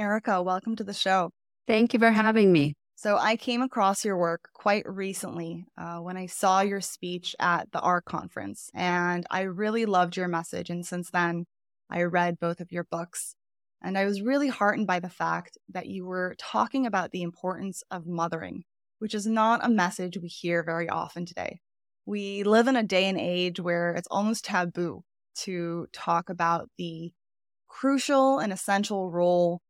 Erica, welcome to the show. Thank you for having me. So, I came across your work quite recently uh, when I saw your speech at the ARC conference, and I really loved your message. And since then, I read both of your books. And I was really heartened by the fact that you were talking about the importance of mothering, which is not a message we hear very often today. We live in a day and age where it's almost taboo to talk about the crucial and essential role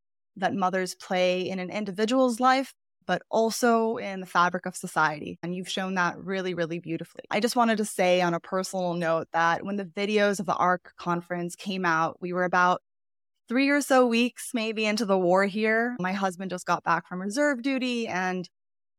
that mothers play in an individual's life, but also in the fabric of society. And you've shown that really, really beautifully. I just wanted to say on a personal note that when the videos of the ARC conference came out, we were about three or so weeks maybe into the war here. My husband just got back from reserve duty and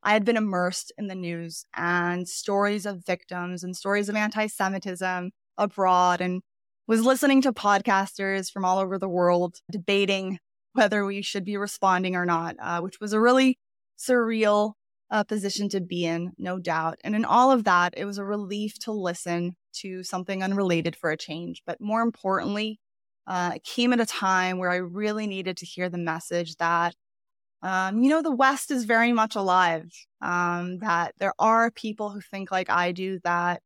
I had been immersed in the news and stories of victims and stories of anti Semitism abroad and was listening to podcasters from all over the world debating whether we should be responding or not, uh, which was a really surreal uh, position to be in, no doubt. And in all of that, it was a relief to listen to something unrelated for a change. But more importantly, uh, it came at a time where I really needed to hear the message that, um, you know, the West is very much alive, um, that there are people who think like I do, that,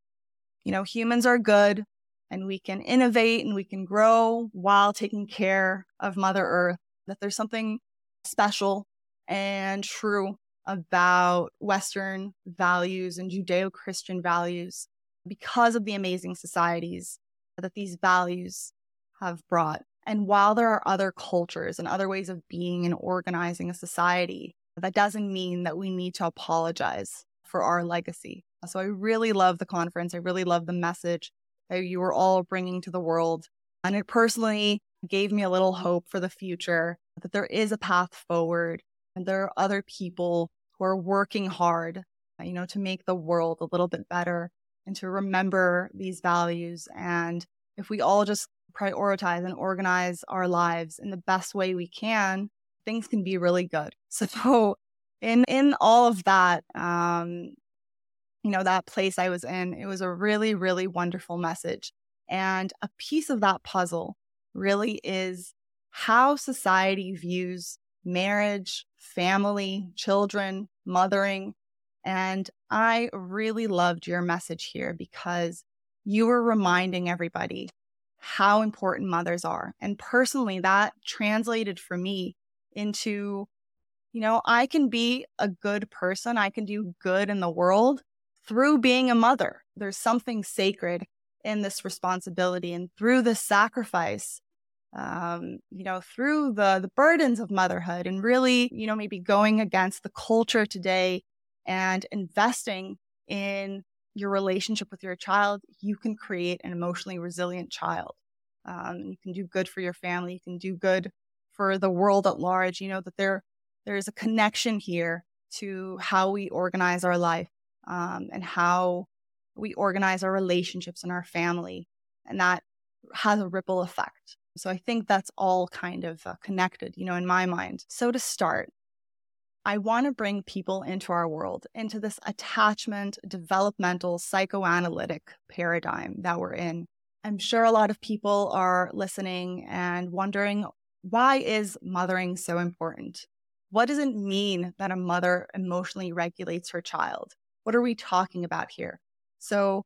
you know, humans are good and we can innovate and we can grow while taking care of Mother Earth, that there's something special and true about Western values and Judeo Christian values because of the amazing societies that these values have brought. And while there are other cultures and other ways of being and organizing a society, that doesn't mean that we need to apologize for our legacy. So I really love the conference. I really love the message that you were all bringing to the world. And it personally gave me a little hope for the future that there is a path forward and there are other people who are working hard, you know, to make the world a little bit better and to remember these values. And if we all just prioritize and organize our lives in the best way we can, things can be really good. So in in all of that, um, you know, that place I was in, it was a really, really wonderful message. And a piece of that puzzle really is how society views marriage, family, children, mothering. And I really loved your message here because you were reminding everybody how important mothers are. And personally, that translated for me into, you know, I can be a good person, I can do good in the world through being a mother. There's something sacred in this responsibility. And through this sacrifice, um, you know, through the the burdens of motherhood and really, you know, maybe going against the culture today and investing in your relationship with your child, you can create an emotionally resilient child. Um, you can do good for your family. You can do good for the world at large. You know that there there is a connection here to how we organize our life um, and how we organize our relationships and our family, and that has a ripple effect. So I think that's all kind of uh, connected, you know, in my mind. So to start, I want to bring people into our world, into this attachment, developmental, psychoanalytic paradigm that we're in. I'm sure a lot of people are listening and wondering why is mothering so important? What does it mean that a mother emotionally regulates her child? What are we talking about here? So,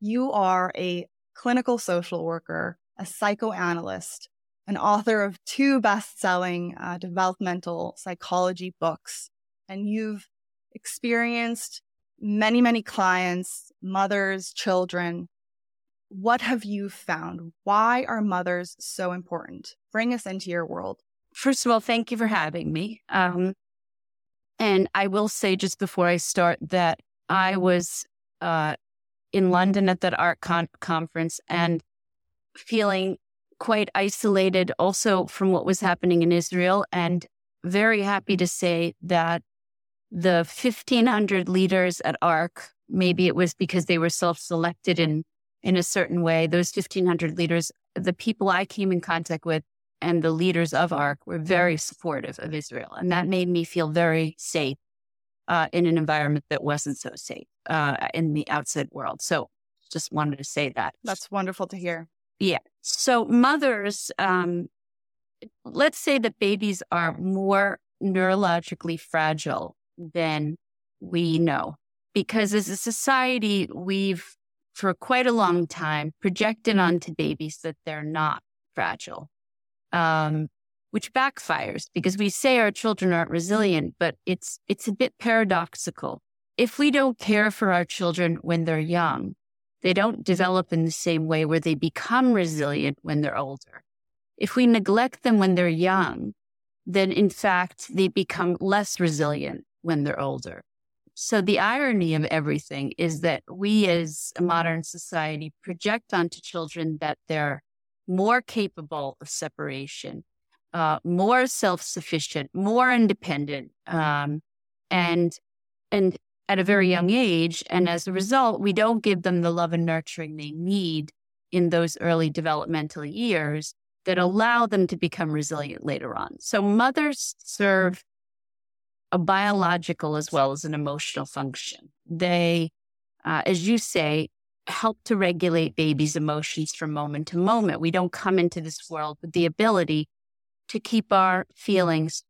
you are a clinical social worker a psychoanalyst, an author of two best selling uh, developmental psychology books. And you've experienced many, many clients, mothers, children. What have you found? Why are mothers so important? Bring us into your world. First of all, thank you for having me. Um, and I will say just before I start that I was uh, in London at that ARC con- conference, and feeling quite isolated also from what was happening in Israel and very happy to say that the 1500 leaders at ARC, maybe it was because they were self-selected in, in a certain way. Those 1500 leaders, the people I came in contact with and the leaders of ARC were very supportive of Israel. And that made me feel very safe uh, in an environment that wasn't so safe uh, in the outside world. So just wanted to say that. That's wonderful to hear. Yeah. So mothers, um, let's say that babies are more neurologically fragile than we know. Because as a society, we've for quite a long time projected onto babies that they're not fragile, um, which backfires because we say our children aren't resilient, but it's it's a bit paradoxical. If we don't care for our children when they're young, they don't develop in the same way where they become resilient when they're older. If we neglect them when they're young, then in fact, they become less resilient when they're older. So the irony of everything is that we as a modern society project onto children that they're more capable of separation, uh, more self-sufficient, more independent, um, and and at a very mm-hmm. young age. And as a mm-hmm. result, we don't give them the love and nurturing they need in those early developmental years that allow them to become resilient later on. So mothers mm-hmm. serve a biological as well as an emotional function. They, uh, as you say, help to regulate babies' emotions from moment to moment. We don't come into this world with the ability to keep our feelings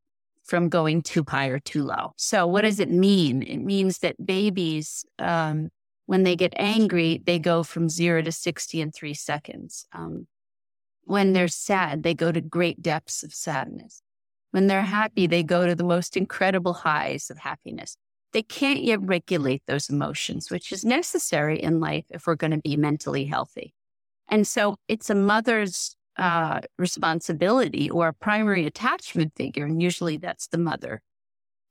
from going too high or too low. So, what does it mean? It means that babies, um, when they get angry, they go from zero to 60 in three seconds. Um, when they're sad, they go to great depths of sadness. When they're happy, they go to the most incredible highs of happiness. They can't yet regulate those emotions, which is necessary in life if we're going to be mentally healthy. And so it's a mother's uh, responsibility or a primary attachment figure, and usually that's the mother,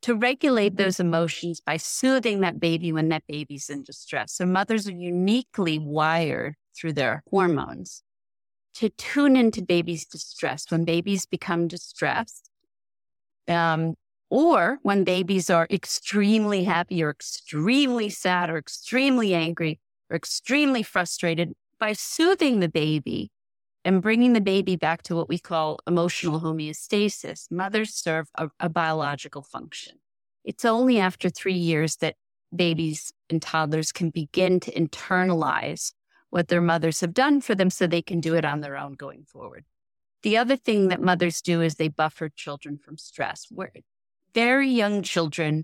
to regulate those emotions by soothing that baby when that baby's in distress. So mothers are uniquely wired through their hormones to tune into baby's distress. When babies become distressed, um, or when babies are extremely happy or extremely sad or extremely angry or extremely frustrated, by soothing the baby and bringing the baby back to what we call emotional homeostasis, mothers serve a, a biological function. It's only after three years that babies and toddlers can begin to internalize what their mothers have done for them so they can do it on their own going forward. The other thing that mothers do is they buffer children from stress. Where very young children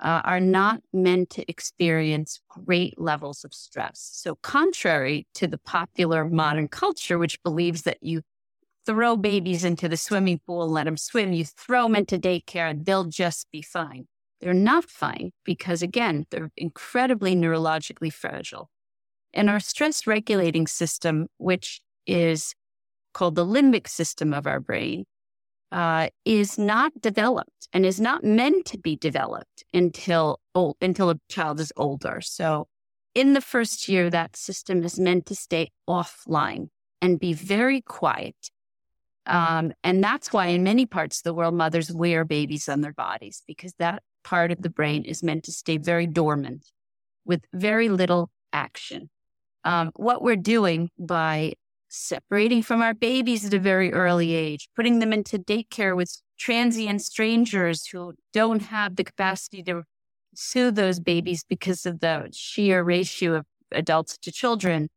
uh, are not meant to experience great levels of stress. So, contrary to the popular modern culture, which believes that you throw babies into the swimming pool let them swim, you throw them into daycare and they'll just be fine. They're not fine because, again, they're incredibly neurologically fragile. And our stress regulating system, which is called the limbic system of our brain, uh, is not developed and is not meant to be developed until old, until a child is older. So, in the first year, that system is meant to stay offline and be very quiet. Um, and that's why, in many parts of the world, mothers wear babies on their bodies because that part of the brain is meant to stay very dormant with very little action. Um, what we're doing by separating from our babies at a very early age, putting them into daycare with transient strangers who don't have the capacity to soothe those babies because of the sheer ratio of adults to children.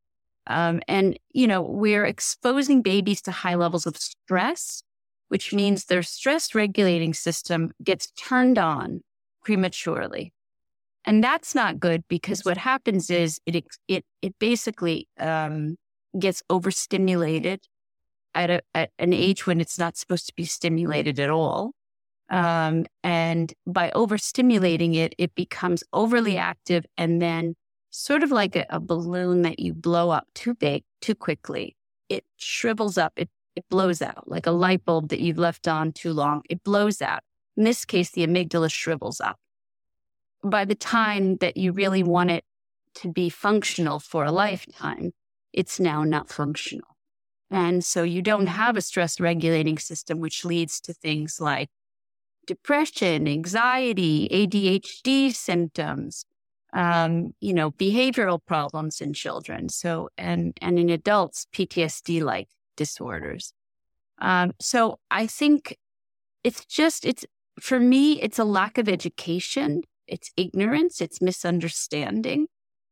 Um, and, you know, we're exposing babies to high levels of stress, which means their stress regulating system gets turned on prematurely. And that's not good because what happens is it, it, it basically, um, gets overstimulated at, a, at an age when it's not supposed to be stimulated at all. Um, and by overstimulating it, it becomes overly active and then sort of like a, a, balloon that you blow up too big, too quickly. It shrivels up, it, it blows out like a light bulb that you've left on too long. It blows out. In this case, the amygdala shrivels up. By the time that you really want it to be functional for a lifetime, it's now not functional. And so you don't have a stress regulating system, which leads to things like depression, anxiety, ADHD symptoms, um, you know, behavioral problems in children. So, and, and in adults, PTSD like disorders. Um, so I think it's just, it's, for me, it's a lack of education. It's ignorance. It's misunderstanding.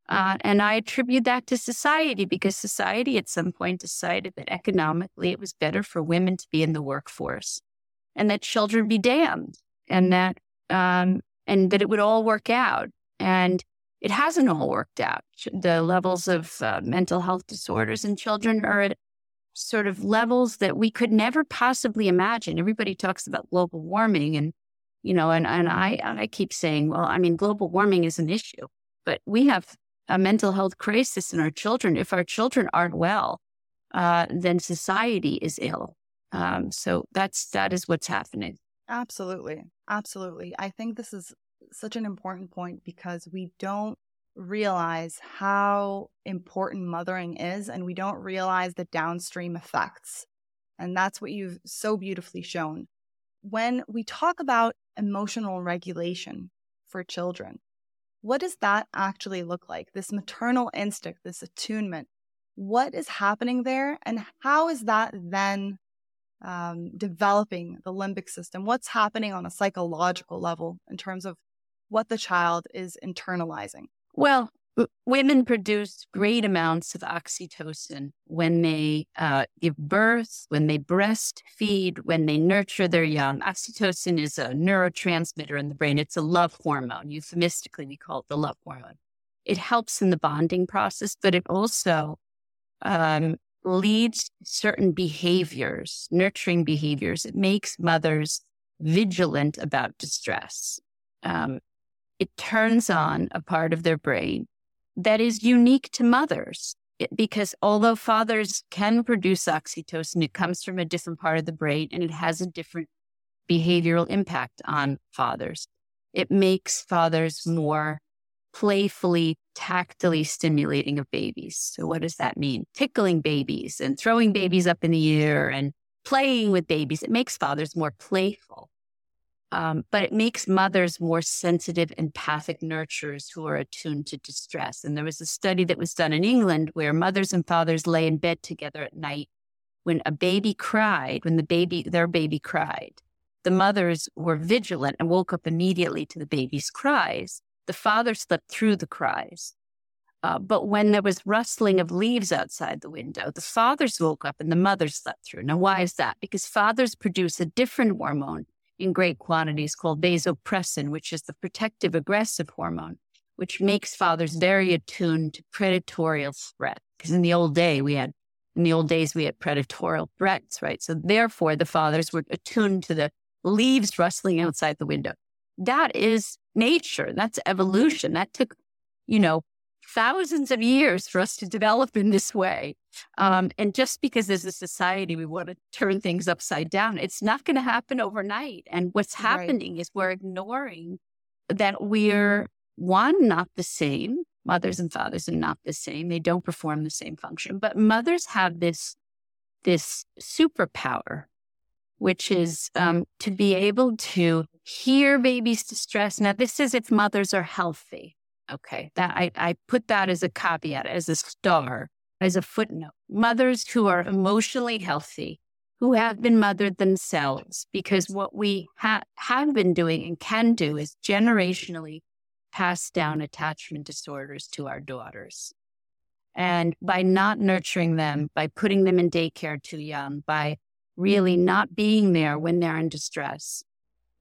Uh, and I attribute that to society because society at some point decided that economically it was better for women to be in the workforce and that children be damned and that, um, and that it would all work out. And it hasn't all worked out. The levels of uh, mental health disorders in children are at sort of levels that we could never possibly imagine. Everybody talks about global warming and, you know, and, and I, I keep saying, well, I mean, global warming is an issue, but we have a mental health crisis in our children. If our children aren't well, uh, then society is ill. Um, so that's, that is what's happening. Absolutely. Absolutely. I think this is such an important point because we don't realize how important mothering is and we don't realize the downstream effects. And that's what you've so beautifully shown. When we talk about emotional regulation for children, what does that actually look like? This maternal instinct, this attunement, what is happening there? And how is that then um, developing the limbic system? What's happening on a psychological level in terms of what the child is internalizing? Well, women produce great amounts of oxytocin when they uh, give birth, when they breastfeed, when they nurture their young. Oxytocin is a neurotransmitter in the brain. It's a love hormone. Euphemistically, we call it the love hormone. It helps in the bonding process, but it also um, leads certain behaviors, nurturing behaviors. It makes mothers vigilant about distress. Um, it turns on a part of their brain that is unique to mothers. Because although fathers can produce oxytocin, it comes from a different part of the brain and it has a different behavioral impact on fathers. It makes fathers more playfully, tactily stimulating of babies. So, what does that mean? Tickling babies and throwing babies up in the air and playing with babies. It makes fathers more playful. Um, but it makes mothers more sensitive, empathic nurturers who are attuned to distress. And there was a study that was done in England where mothers and fathers lay in bed together at night. When a baby cried, when the baby, their baby cried, the mothers were vigilant and woke up immediately to the baby's cries. The father slept through the cries. Uh, but when there was rustling of leaves outside the window, the fathers woke up and the mothers slept through. Now, why is that? Because fathers produce a different hormone in great quantities called vasopressin, which is the protective aggressive hormone, which makes fathers very attuned to predatorial threat. Because in the old day, we had, in the old days, we had predatorial threats, right? So therefore, the fathers were attuned to the leaves rustling outside the window. That is nature. That's evolution. That took, you know, thousands of years for us to develop in this way. Um, and just because as a society we want to turn things upside down, it's not going to happen overnight. And what's happening right. is we're ignoring that we're one, not the same. Mothers and fathers are not the same. They don't perform the same function, but mothers have this, this superpower, which is um, to be able to hear babies' distress. Now, this is if mothers are healthy. Okay. That I, I put that as a caveat, as a star, as a footnote. Mothers who are emotionally healthy, who have been mothered themselves, because what we ha- have been doing and can do is generationally pass down attachment disorders to our daughters. And by not nurturing them, by putting them in daycare too young, by really not being there when they're in distress,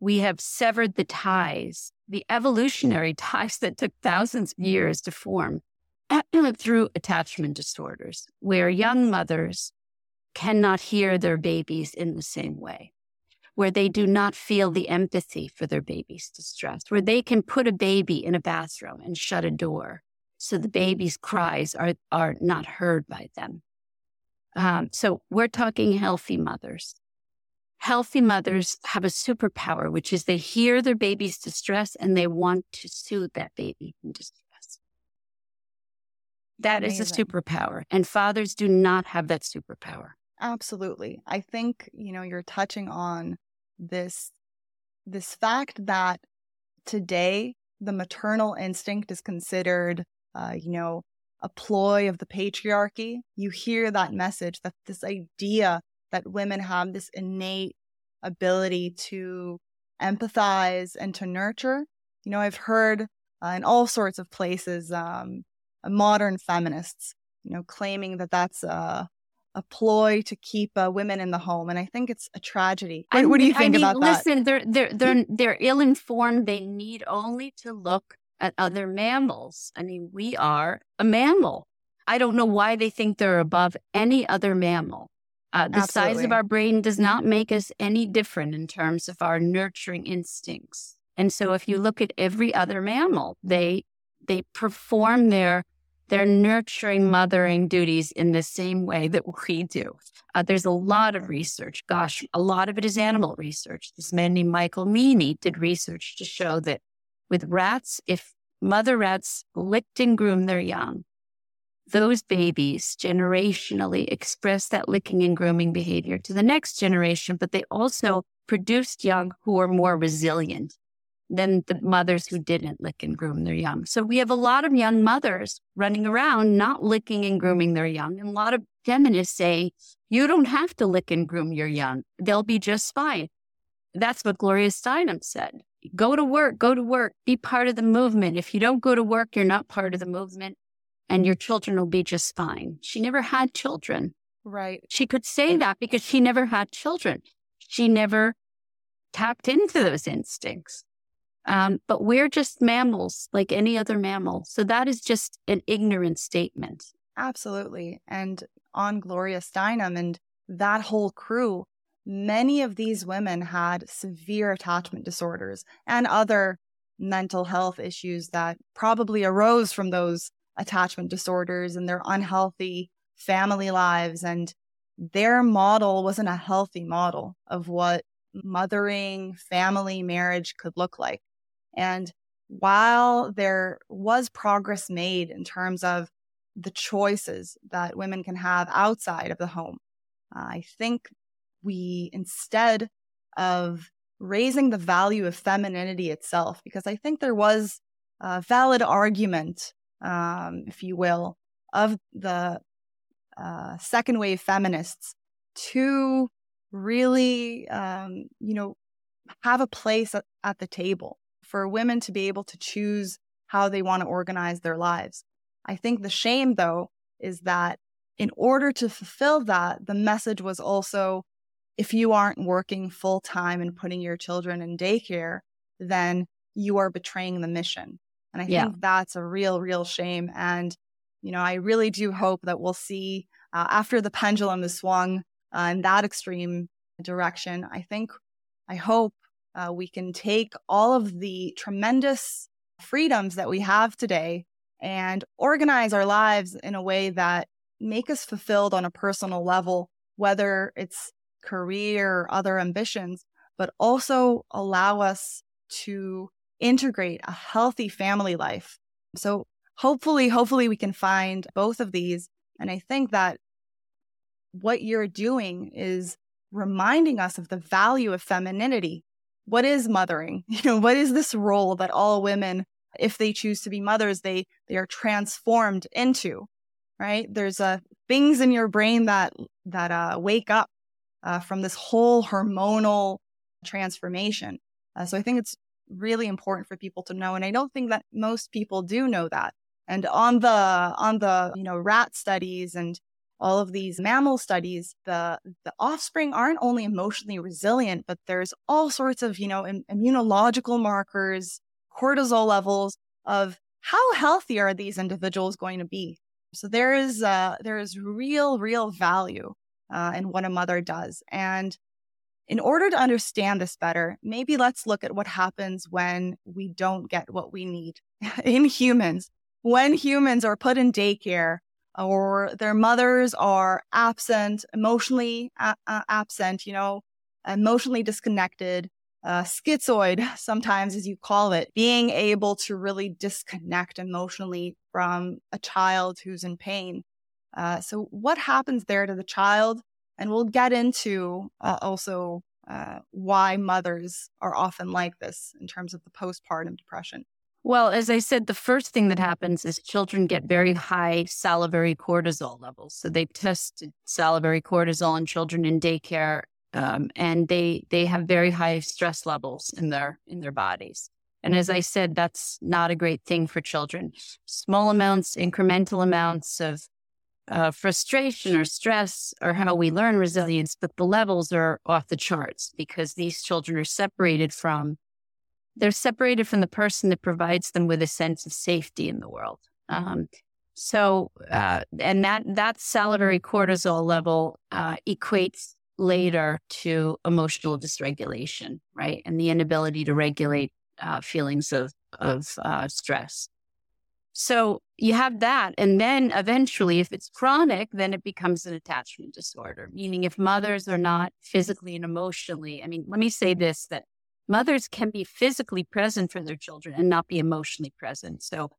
we have severed the ties, the evolutionary ties that took thousands of years to form through attachment disorders, where young mothers cannot hear their babies in the same way, where they do not feel the empathy for their baby's distress, where they can put a baby in a bathroom and shut a door so the baby's cries are, are not heard by them. Um, so we're talking healthy mothers healthy mothers have a superpower, which is they hear their baby's distress and they want to soothe that baby in distress. That Amazing. is a superpower. And fathers do not have that superpower. Absolutely. I think, you know, you're touching on this this fact that today the maternal instinct is considered uh, you know, a ploy of the patriarchy. You hear that message that this idea that women have this innate ability to empathize and to nurture. You know, I've heard uh, in all sorts of places, um, modern feminists, you know, claiming that that's a, a ploy to keep uh, women in the home. And I think it's a tragedy. What, what do you think I mean, about that? Listen, they're, they're, they're, they're ill informed. They need only to look at other mammals. I mean, we are a mammal. I don't know why they think they're above any other mammal. Uh, the Absolutely. size of our brain does not make us any different in terms of our nurturing instincts. And so if you look at every other mammal, they they perform their their nurturing, mothering duties in the same way that we do. Uh, there's a lot of research. Gosh, a lot of it is animal research. This man named Michael Meaney did research to show that with rats, if mother rats licked and groomed their young, those babies generationally express that licking and grooming behavior to the next generation, but they also produced young who are more resilient than the mothers who didn't lick and groom their young. So we have a lot of young mothers running around not licking and grooming their young. And a lot of feminists say, you don't have to lick and groom your young. They'll be just fine. That's what Gloria Steinem said. Go to work, go to work, be part of the movement. If you don't go to work, you're not part of the movement and your children will be just fine. She never had children. Right. She could say that because she never had children. She never tapped into those instincts. Um, but we're just mammals like any other mammal. So that is just an ignorant statement. Absolutely. And on Gloria Steinem and that whole crew, many of these women had severe attachment disorders and other mental health issues that probably arose from those attachment disorders and their unhealthy family lives. And their model wasn't a healthy model of what mothering, family, marriage could look like. And while there was progress made in terms of the choices that women can have outside of the home, uh, I think we, instead of raising the value of femininity itself, because I think there was a valid argument um, if you will, of the uh, second wave feminists to really, um, you know, have a place at, at the table for women to be able to choose how they want to organize their lives. I think the shame, though, is that in order to fulfill that, the message was also if you aren't working full time and putting your children in daycare, then you are betraying the mission. And I yeah. think that's a real, real shame. And, you know, I really do hope that we'll see uh, after the pendulum is swung uh, in that extreme direction. I think, I hope uh, we can take all of the tremendous freedoms that we have today and organize our lives in a way that make us fulfilled on a personal level, whether it's career or other ambitions, but also allow us to integrate a healthy family life. So hopefully, hopefully we can find both of these. And I think that what you're doing is reminding us of the value of femininity. What is mothering? You know, what is this role that all women, if they choose to be mothers, they they are transformed into, right? There's uh, things in your brain that that uh, wake up uh, from this whole hormonal transformation. Uh, so I think it's really important for people to know. And I don't think that most people do know that. And on the, on the, you know, rat studies and all of these mammal studies, the, the offspring aren't only emotionally resilient, but there's all sorts of, you know, Im- immunological markers, cortisol levels of how healthy are these individuals going to be. So there is, uh, there is real, real value, uh, in what a mother does. And in order to understand this better, maybe let's look at what happens when we don't get what we need in humans. When humans are put in daycare or their mothers are absent, emotionally a- absent, you know, emotionally disconnected, uh, schizoid, sometimes as you call it, being able to really disconnect emotionally from a child who's in pain. Uh, so, what happens there to the child? And we'll get into uh, also uh, why mothers are often like this in terms of the postpartum depression. Well, as I said, the first thing that happens is children get very high salivary cortisol levels. So they test salivary cortisol in children in daycare, um, and they they have very high stress levels in their in their bodies. And as I said, that's not a great thing for children. Small amounts, incremental amounts of uh, frustration or stress or how we learn resilience, but the levels are off the charts because these children are separated from, they're separated from the person that provides them with a sense of safety in the world. Um, so, uh, and that, that salivary cortisol level uh, equates later to emotional dysregulation, right? And the inability to regulate uh, feelings of, of uh, stress. So you have that. And then eventually, if it's chronic, then it becomes an attachment disorder, meaning if mothers are not physically and emotionally, I mean, let me say this that mothers can be physically present for their children and not be emotionally present. So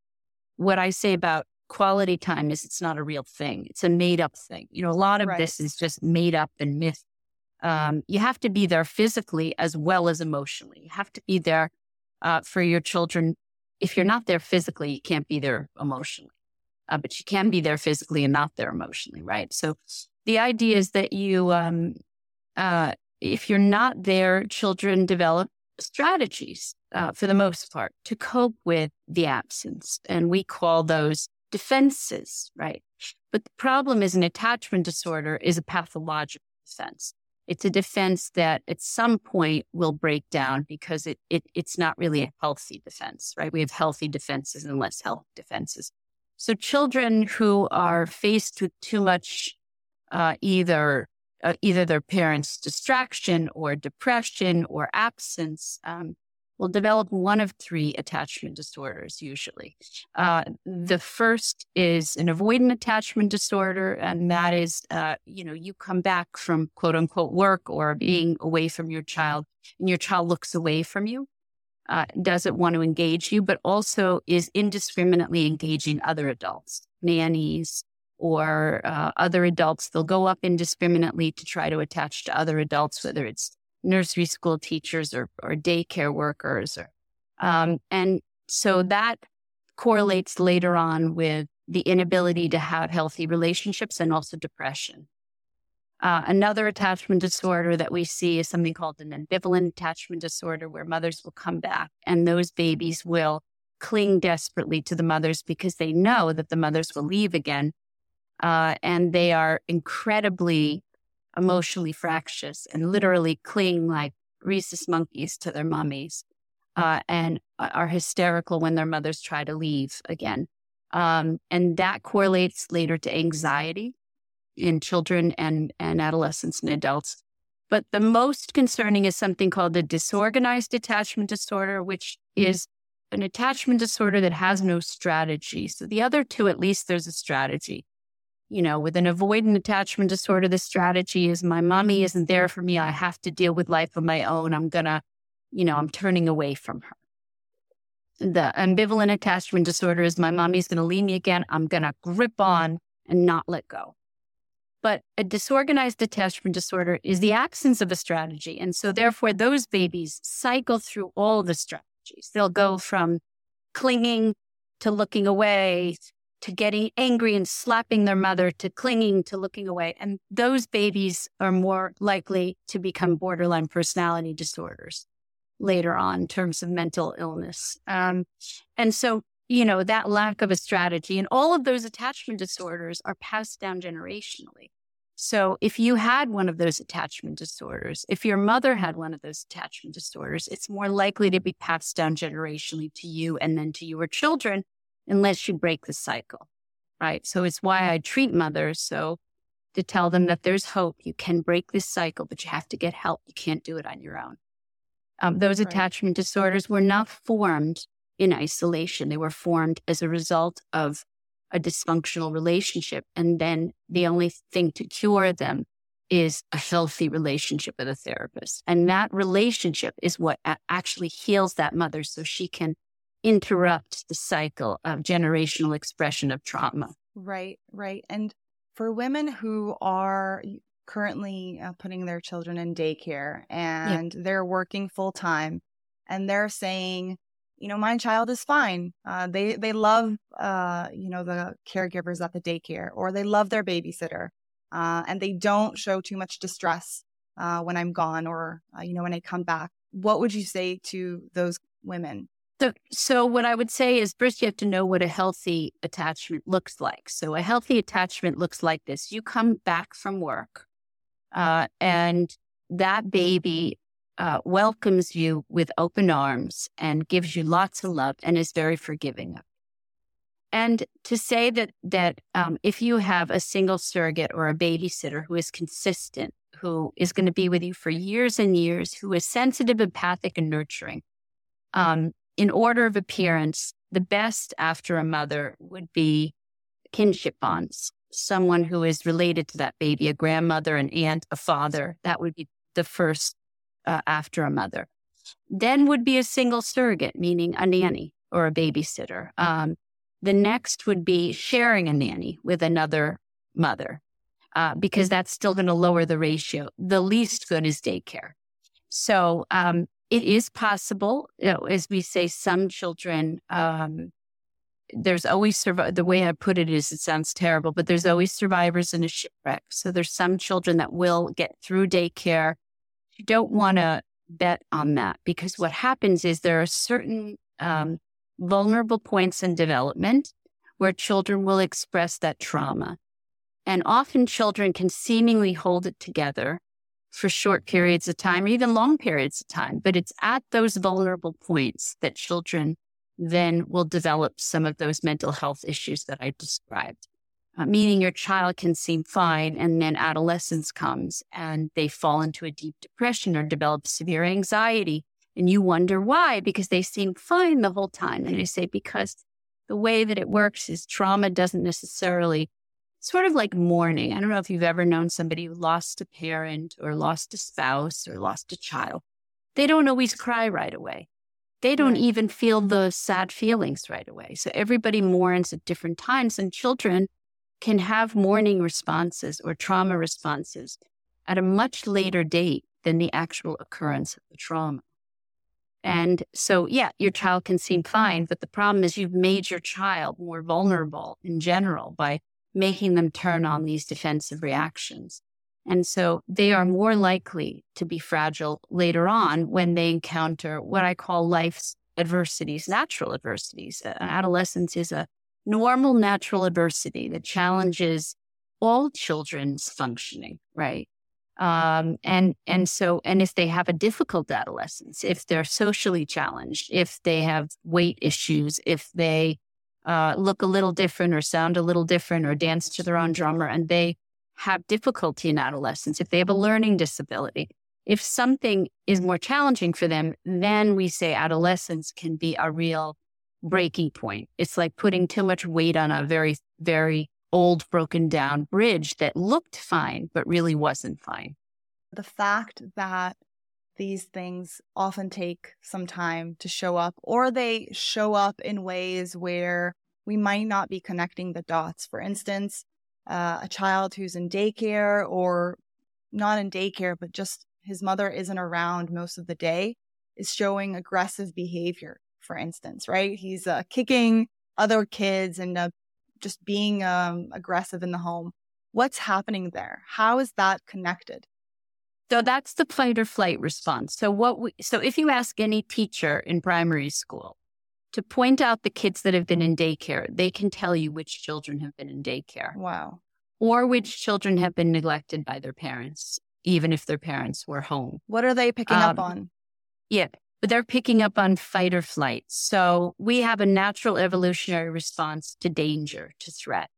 what I say about quality time is it's not a real thing. It's a made up thing. You know, a lot of right. this is just made up and myth. Um, you have to be there physically as well as emotionally. You have to be there uh, for your children. If you're not there physically, you can't be there emotionally. Uh, but you can be there physically and not there emotionally, right? So the idea is that you, um, uh, if you're not there, children develop strategies uh, for the most part to cope with the absence. And we call those defenses, right? But the problem is an attachment disorder is a pathological defense. It's a defense that at some point will break down because it, it it's not really a healthy defense, right? We have healthy defenses and less healthy defenses. So children who are faced with too much, uh, either uh, either their parents' distraction or depression or absence, um, will develop one of three attachment disorders usually. Uh, the first is an avoidant attachment disorder, and that is, uh, you know, you come back from quote unquote work or being away from your child, and your child looks away from you. Uh, doesn't want to engage you, but also is indiscriminately engaging other adults, nannies, or uh, other adults. They'll go up indiscriminately to try to attach to other adults, whether it's nursery school teachers or, or daycare workers. Or, um, and so that correlates later on with the inability to have healthy relationships and also depression. Uh, another attachment disorder that we see is something called an ambivalent attachment disorder, where mothers will come back and those babies will cling desperately to the mothers because they know that the mothers will leave again. Uh, and they are incredibly emotionally fractious and literally cling like rhesus monkeys to their mummies uh, and are hysterical when their mothers try to leave again. Um, and that correlates later to anxiety in children and, and adolescents and adults. But the most concerning is something called the disorganized attachment disorder, which is an attachment disorder that has no strategy. So the other two, at least there's a strategy you know, with an avoidant attachment disorder, the strategy is my mommy mm-hmm. isn't there for me. I have to deal with life on my own. I'm gonna, you know, I'm turning away from her. The ambivalent attachment disorder is my mommy's gonna leave me again. I'm gonna grip on and not let go. But a disorganized attachment disorder is the absence of a strategy. And so therefore those babies cycle through all the strategies. They'll go from clinging to looking away to getting angry and slapping their mother to clinging to looking away. And those babies are more likely to become borderline personality disorders later on in terms of mental illness. Um, and so, you know, that lack of a strategy and all of those attachment disorders are passed down generationally. So if you had one of those attachment disorders, if your mother had one of those attachment disorders, it's more likely to be passed down generationally to you and then to your children unless you break the cycle, right? So it's why I treat mothers. So to tell them that there's hope, you can break this cycle, but you have to get help. You can't do it on your own. Um, those right. attachment disorders were not formed in isolation. They were formed as a result of a dysfunctional relationship. And then the only thing to cure them is a healthy relationship with a therapist. And that relationship is what actually heals that mother so she can interrupt the cycle of generational expression of trauma. Right, right. And for women who are currently uh, putting their children in daycare and yeah. they're working full time and they're saying, you know, my child is fine. Uh, they they love, uh, you know, the caregivers at the daycare, or they love their babysitter, uh, and they don't show too much distress uh, when I'm gone, or uh, you know, when I come back. What would you say to those women So, so what I would say is first you have to know what a healthy attachment looks like. So a healthy attachment looks like this. You come back from work uh, and that baby uh, welcomes you with open arms and gives you lots of love and is very forgiving of and to say that that um, if you have a single surrogate or a babysitter who is consistent, who is going to be with you for years and years, who is sensitive, empathic, and nurturing, um, in order of appearance, the best after a mother would be kinship bonds. Someone who is related to that baby, a grandmother, an aunt, a father. That would be the first uh, after a mother. Then would be a single surrogate, meaning a nanny or a babysitter. Um, the next would be sharing a nanny with another mother, uh, because that's still going to lower the ratio. The least good is daycare. So um, it is possible, you know, as we say, some children, um, there's always survive. The way I put it is, it sounds terrible, but there's always survivors in a shipwreck. So there's some children that will get through daycare. You don't want to bet on that because what happens is there are certain um, vulnerable points in development where children will express that trauma. And often children can seemingly hold it together for short periods of time or even long periods of time. But it's at those vulnerable points that children then will develop some of those mental health issues that I described. Uh, meaning your child can seem fine and then adolescence comes and they fall into a deep depression or develop severe anxiety and you wonder why, because they seem fine the whole time. And I say, because the way that it works is trauma doesn't necessarily sort of like mourning. I don't know if you've ever known somebody who lost a parent or lost a spouse or lost a child. They don't always cry right away. They don't right. even feel the sad feelings right away. So everybody mourns at different times, and children can have mourning responses or trauma responses at a much later date than the actual occurrence of the trauma. And so, yeah, your child can seem fine, but the problem is you've made your child more vulnerable in general by making them turn on these defensive reactions. And so they are more likely to be fragile later on when they encounter what I call life's adversities, natural adversities. Adolescence is a normal natural adversity that challenges all children's functioning, right? Um, and and so and if they have a difficult adolescence, if they're socially challenged, if they have weight issues, if they uh, look a little different or sound a little different or dance to their own drummer, and they have difficulty in adolescence, if they have a learning disability, if something is more challenging for them, then we say adolescence can be a real breaking point. It's like putting too much weight on a very, very old broken down bridge that looked fine, but really wasn't fine. The fact that these things often take some time to show up, or they show up in ways where we might not be connecting the dots. For instance, uh, a child who's in daycare or not in daycare, but just his mother isn't around most of the day is showing aggressive behavior, for instance, right? He's uh, kicking other kids and uh, just being um, aggressive in the home. What's happening there? How is that connected? So that's the fight or flight response. So what we, so if you ask any teacher in primary school to point out the kids that have been in daycare, they can tell you which children have been in daycare. Wow. Or which children have been neglected by their parents, even if their parents were home. What are they picking um, up on? Yeah but they're picking up on fight or flight. So we have a natural evolutionary response to danger, to threat,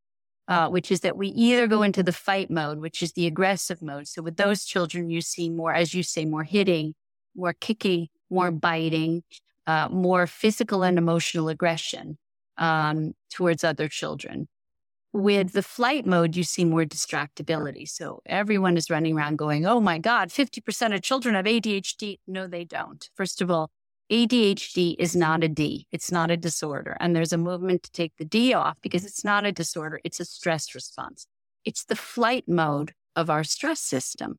uh, which is that we either go into the fight mode, which is the aggressive mode. So with those children, you see more, as you say, more hitting, more kicking, more biting, uh, more physical and emotional aggression um, towards other children. With the flight mode, you see more distractibility. So everyone is running around going, Oh my God, 50% of children have ADHD. No, they don't. First of all, ADHD is not a D. It's not a disorder. And there's a movement to take the D off because it's not a disorder. It's a stress response. It's the flight mode of our stress system.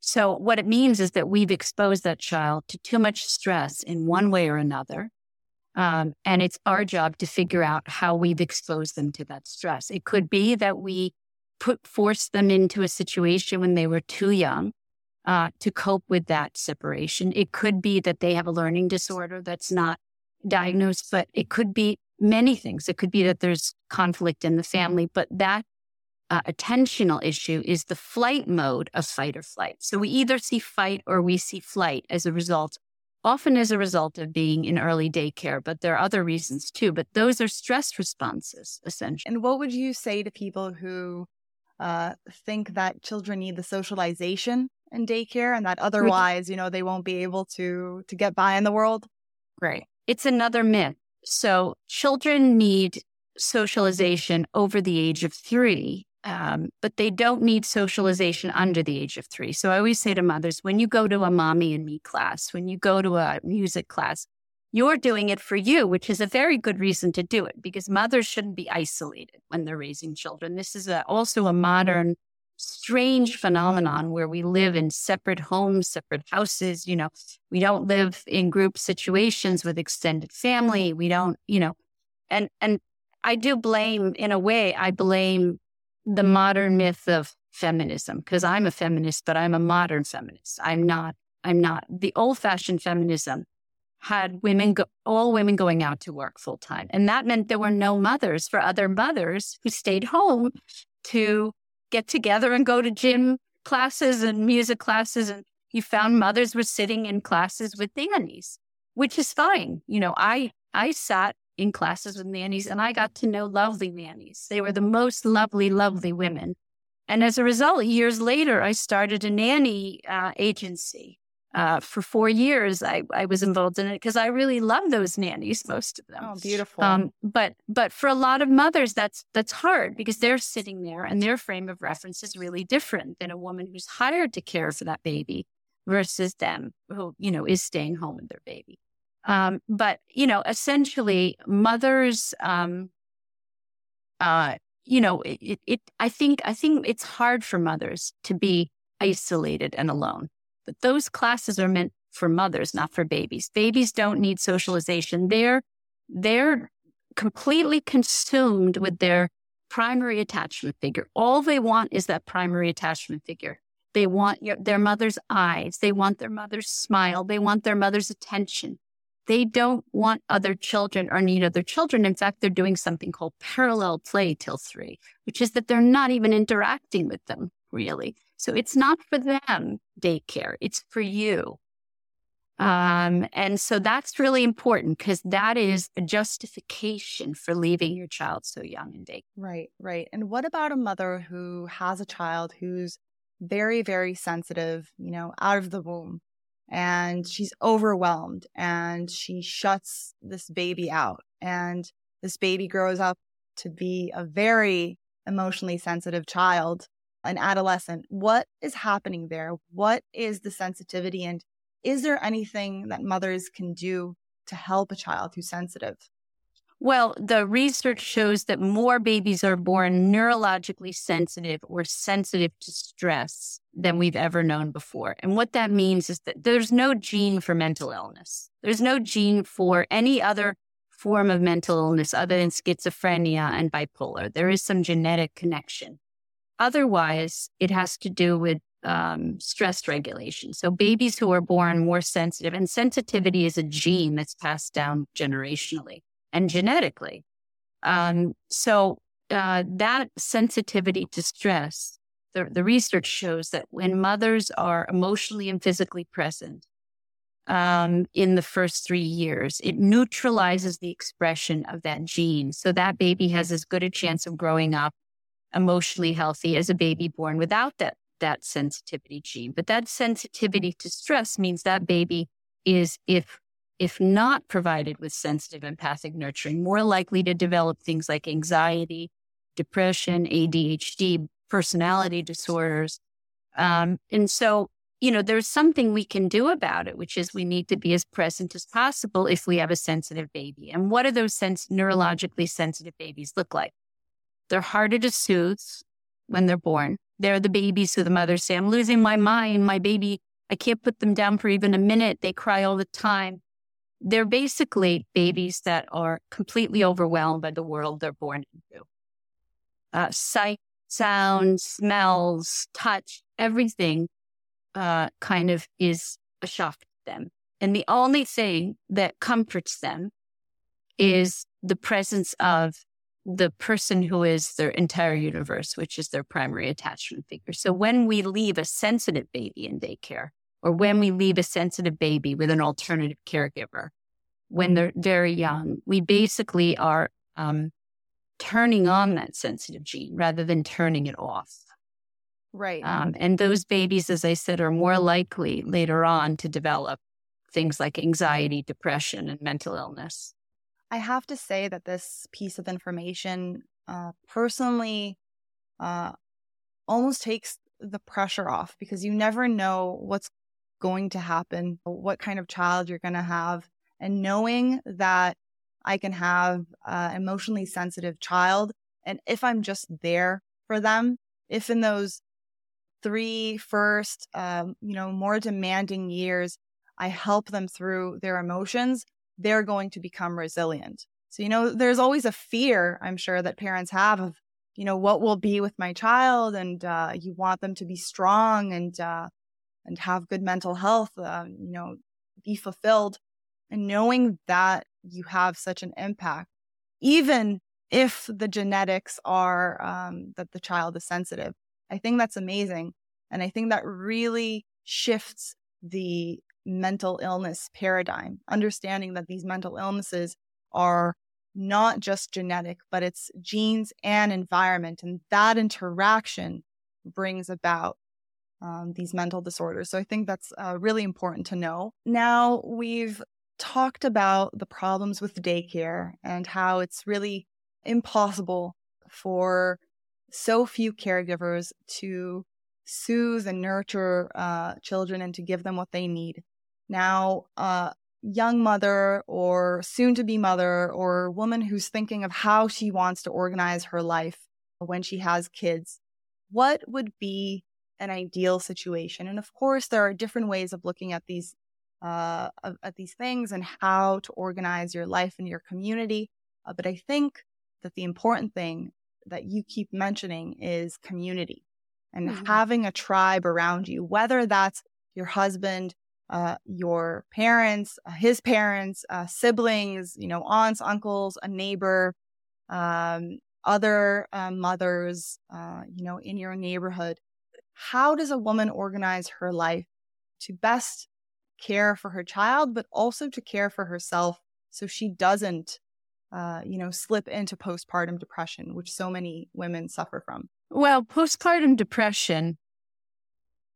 So what it means is that we've exposed that child to too much stress in one way or another. Um, and it's our job to figure out how we've exposed them to that stress. It could be that we put force them into a situation when they were too young uh, to cope with that separation. It could be that they have a learning disorder that's not diagnosed, but it could be many things. It could be that there's conflict in the family, but that uh, attentional issue is the flight mode of fight or flight. So we either see fight or we see flight as a result, often as a result of being in early daycare, but there are other reasons too. But those are stress responses, essentially. And what would you say to people who uh, think that children need the socialization in daycare and that otherwise, you know, they won't be able to to get by in the world? Right. It's another myth. So children need socialization over the age of three um, but they don't need socialization under the age of three. So I always say to mothers, when you go to a mommy and me class, when you go to a music class, you're doing it for you, which is a very good reason to do it because mothers shouldn't be isolated when they're raising children. This is a, also a modern, strange phenomenon where we live in separate homes, separate houses. You know, we don't live in group situations with extended family. We don't, you know, and, and I do blame, in a way, I blame the modern myth of feminism because I'm a feminist, but I'm a modern feminist. I'm not, I'm not the old fashioned feminism had women, go, all women going out to work full time. And that meant there were no mothers for other mothers who stayed home to get together and go to gym classes and music classes. And you found mothers were sitting in classes with nannies, which is fine. You know, I, I sat in classes with nannies and I got to know lovely nannies. They were the most lovely, lovely women. And as a result, years later, I started a nanny uh, agency. Uh, for four years, I, I was involved in it because I really love those nannies, most of them. Oh, beautiful. Um, but but for a lot of mothers, that's that's hard because they're sitting there and their frame of reference is really different than a woman who's hired to care for that baby versus them who you know is staying home with their baby. Um, but you know, essentially, mothers, um, uh, you know, it, it, I think, I think it's hard for mothers to be isolated and alone. But those classes are meant for mothers, not for babies. Babies don't need socialization. They're, they're completely consumed with their primary attachment figure. All they want is that primary attachment figure. They want your, their mother's eyes. They want their mother's smile. They want their mother's attention. They don't want other children or need other children. In fact, they're doing something called parallel play till three, which is that they're not even interacting with them really. So it's not for them daycare. It's for you. Um, and so that's really important because that is a justification for leaving your child so young in daycare. Right, right. And what about a mother who has a child who's very, very sensitive, you know, out of the womb? and she's overwhelmed and she shuts this baby out. And this baby grows up to be a very emotionally sensitive child, an adolescent. What is happening there? What is the sensitivity? And is there anything that mothers can do to help a child who's sensitive? Well, the research shows that more babies are born neurologically sensitive or sensitive to stress than we've ever known before. And what that means is that there's no gene for mental illness. There's no gene for any other form of mental illness other than schizophrenia and bipolar. There is some genetic connection. Otherwise, it has to do with um, stress regulation. So babies who are born more sensitive, and sensitivity is a gene that's passed down generationally and genetically. Um, so uh, that sensitivity to stress, the, the research shows that when mothers are emotionally and physically present um, in the first three years, it neutralizes the expression of that gene. So that baby has as good a chance of growing up emotionally healthy as a baby born without that that sensitivity gene. But that sensitivity to stress means that baby is, if if not provided with sensitive empathic nurturing, more likely to develop things like anxiety, depression, ADHD, personality disorders. Um, and so, you know, there's something we can do about it, which is we need to be as present as possible if we have a sensitive baby. And what do those sens- neurologically sensitive babies look like? They're harder to soothe when they're born. They're the babies who the mothers say, I'm losing my mind. My baby, I can't put them down for even a minute. They cry all the time they're basically babies that are completely overwhelmed by the world they're born into. Uh, sight, sound, smells, touch, everything uh, kind of is a shock to them. And the only thing that comforts them is the presence of the person who is their entire universe, which is their primary attachment figure. So when we leave a sensitive baby in daycare, or when we leave a sensitive baby with an alternative caregiver, when they're very young, we basically are um, turning on that sensitive gene rather than turning it off. Right. Um, and those babies, as I said, are more likely later on to develop things like anxiety, depression, and mental illness. I have to say that this piece of information uh, personally uh, almost takes the pressure off because you never know what's going to happen, what kind of child you're going to have. And knowing that I can have an emotionally sensitive child, and if I'm just there for them, if in those three first, um, you know, more demanding years, I help them through their emotions, they're going to become resilient. So, you know, there's always a fear, I'm sure, that parents have of, you know, what will be with my child. And uh, you want them to be strong and, uh, and have good mental health, uh, you know, be fulfilled. And knowing that you have such an impact, even if the genetics are um, that the child is sensitive, I think that's amazing. And I think that really shifts the mental illness paradigm, understanding that these mental illnesses are not just genetic, but it's genes and environment. And that interaction brings about um, these mental disorders. So I think that's uh, really important to know. Now, we've talked about the problems with daycare and how it's really impossible for so few caregivers to soothe and nurture uh, children and to give them what they need. Now, a young mother or soon to be mother or woman who's thinking of how she wants to organize her life when she has kids, what would be an ideal situation? And of course, there are different ways of looking at these uh, at these things and how to organize your life and your community. Uh, but I think that the important thing that you keep mentioning is community and mm-hmm. having a tribe around you, whether that's your husband, uh, your parents, uh, his parents, uh, siblings, you know, aunts, uncles, a neighbor, um, other uh, mothers, uh, you know, in your neighborhood. How does a woman organize her life to best care for her child, but also to care for herself so she doesn't, uh, you know, slip into postpartum depression, which so many women suffer from? Well, postpartum depression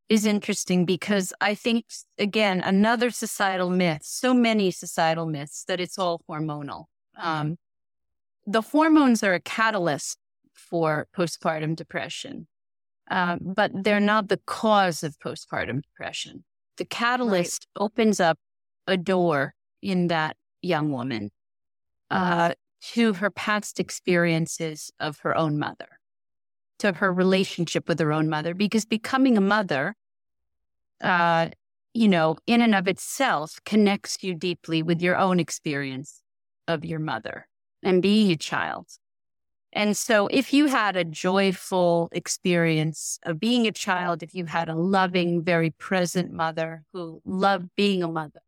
is interesting because I think, again, another societal myth, so many societal myths that it's all hormonal. Um, the hormones are a catalyst for postpartum depression, um, but they're not the cause of postpartum depression. The catalyst right. opens up a door in that young woman uh, to her past experiences of her own mother to her relationship with her own mother because becoming a mother, uh, you know, in and of itself connects you deeply with your own experience of your mother and being a child. And so, if you had a joyful experience of being a child, if you had a loving, very present mother who loved being a mother,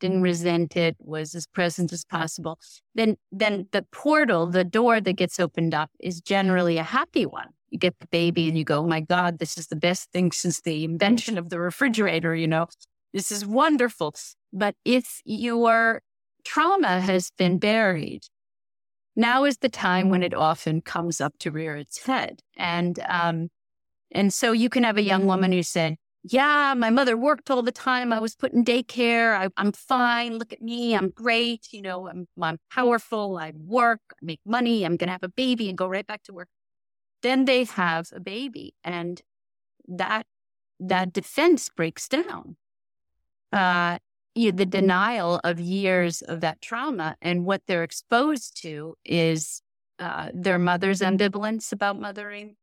didn't resent it, was as present as possible, then then the portal, the door that gets opened up is generally a happy one. You get the baby and you go, oh my God, this is the best thing since the invention of the refrigerator, you know. This is wonderful. But if your trauma has been buried, now is the time when it often comes up to rear its head. And um, and so you can have a young woman who said, yeah, my mother worked all the time. I was put in daycare. I, am fine. Look at me. I'm great. You know, I'm, I'm powerful. I work, I make money. I'm going to have a baby and go right back to work. Then they have a baby and that, that defense breaks down. Uh, you, the denial of years of that trauma and what they're exposed to is uh, their mother's ambivalence about mothering,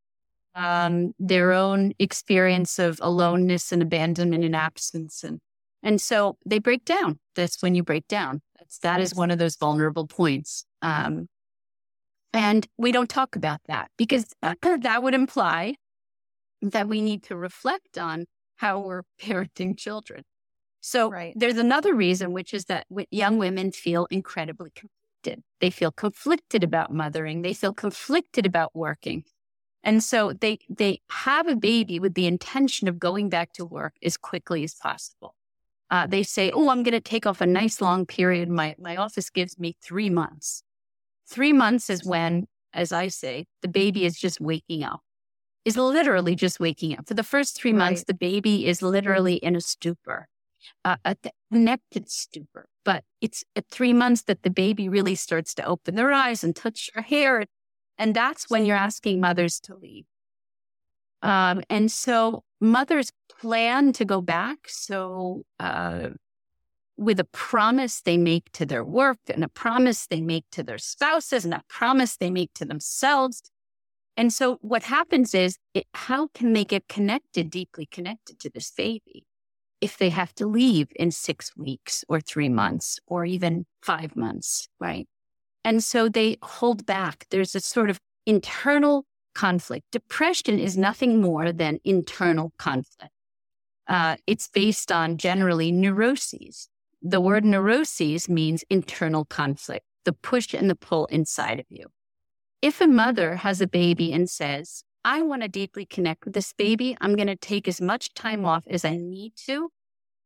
um, their own experience of aloneness and abandonment and absence. And, and so they break down. That's when you break down. That's, that is one of those vulnerable points. Um, and we don't talk about that because that would imply that we need to reflect on how we're parenting children. So right. there's another reason, which is that young women feel incredibly conflicted conflicted. They feel conflicted about mothering. They feel conflicted about working. And so they, they have a baby with the intention of going back to work as quickly as possible. Uh, they say, Oh, I'm going to take off a nice long period. My, my office gives me three months. Three months is when, as I say, the baby is just waking up, is literally just waking up. For the first three months, right. the baby is literally in a stupor, uh, a connected stupor. But it's at three months that the baby really starts to open their eyes and touch your hair and that's when you're asking mothers to leave. Um, and so mothers plan to go back. So, uh, with a promise they make to their work and a promise they make to their spouses and a promise they make to themselves. And so what happens is, it, how can they get connected, deeply connected to this baby if they have to leave in six weeks or three months or even five months, right? And so they hold back. There's a sort of internal conflict. Depression is nothing more than internal conflict. Uh, it's based on generally neuroses. The word neuroses means internal conflict, the push and the pull inside of you. If a mother has a baby and says, I want to deeply connect with this baby, I'm going to take as much time off as I need to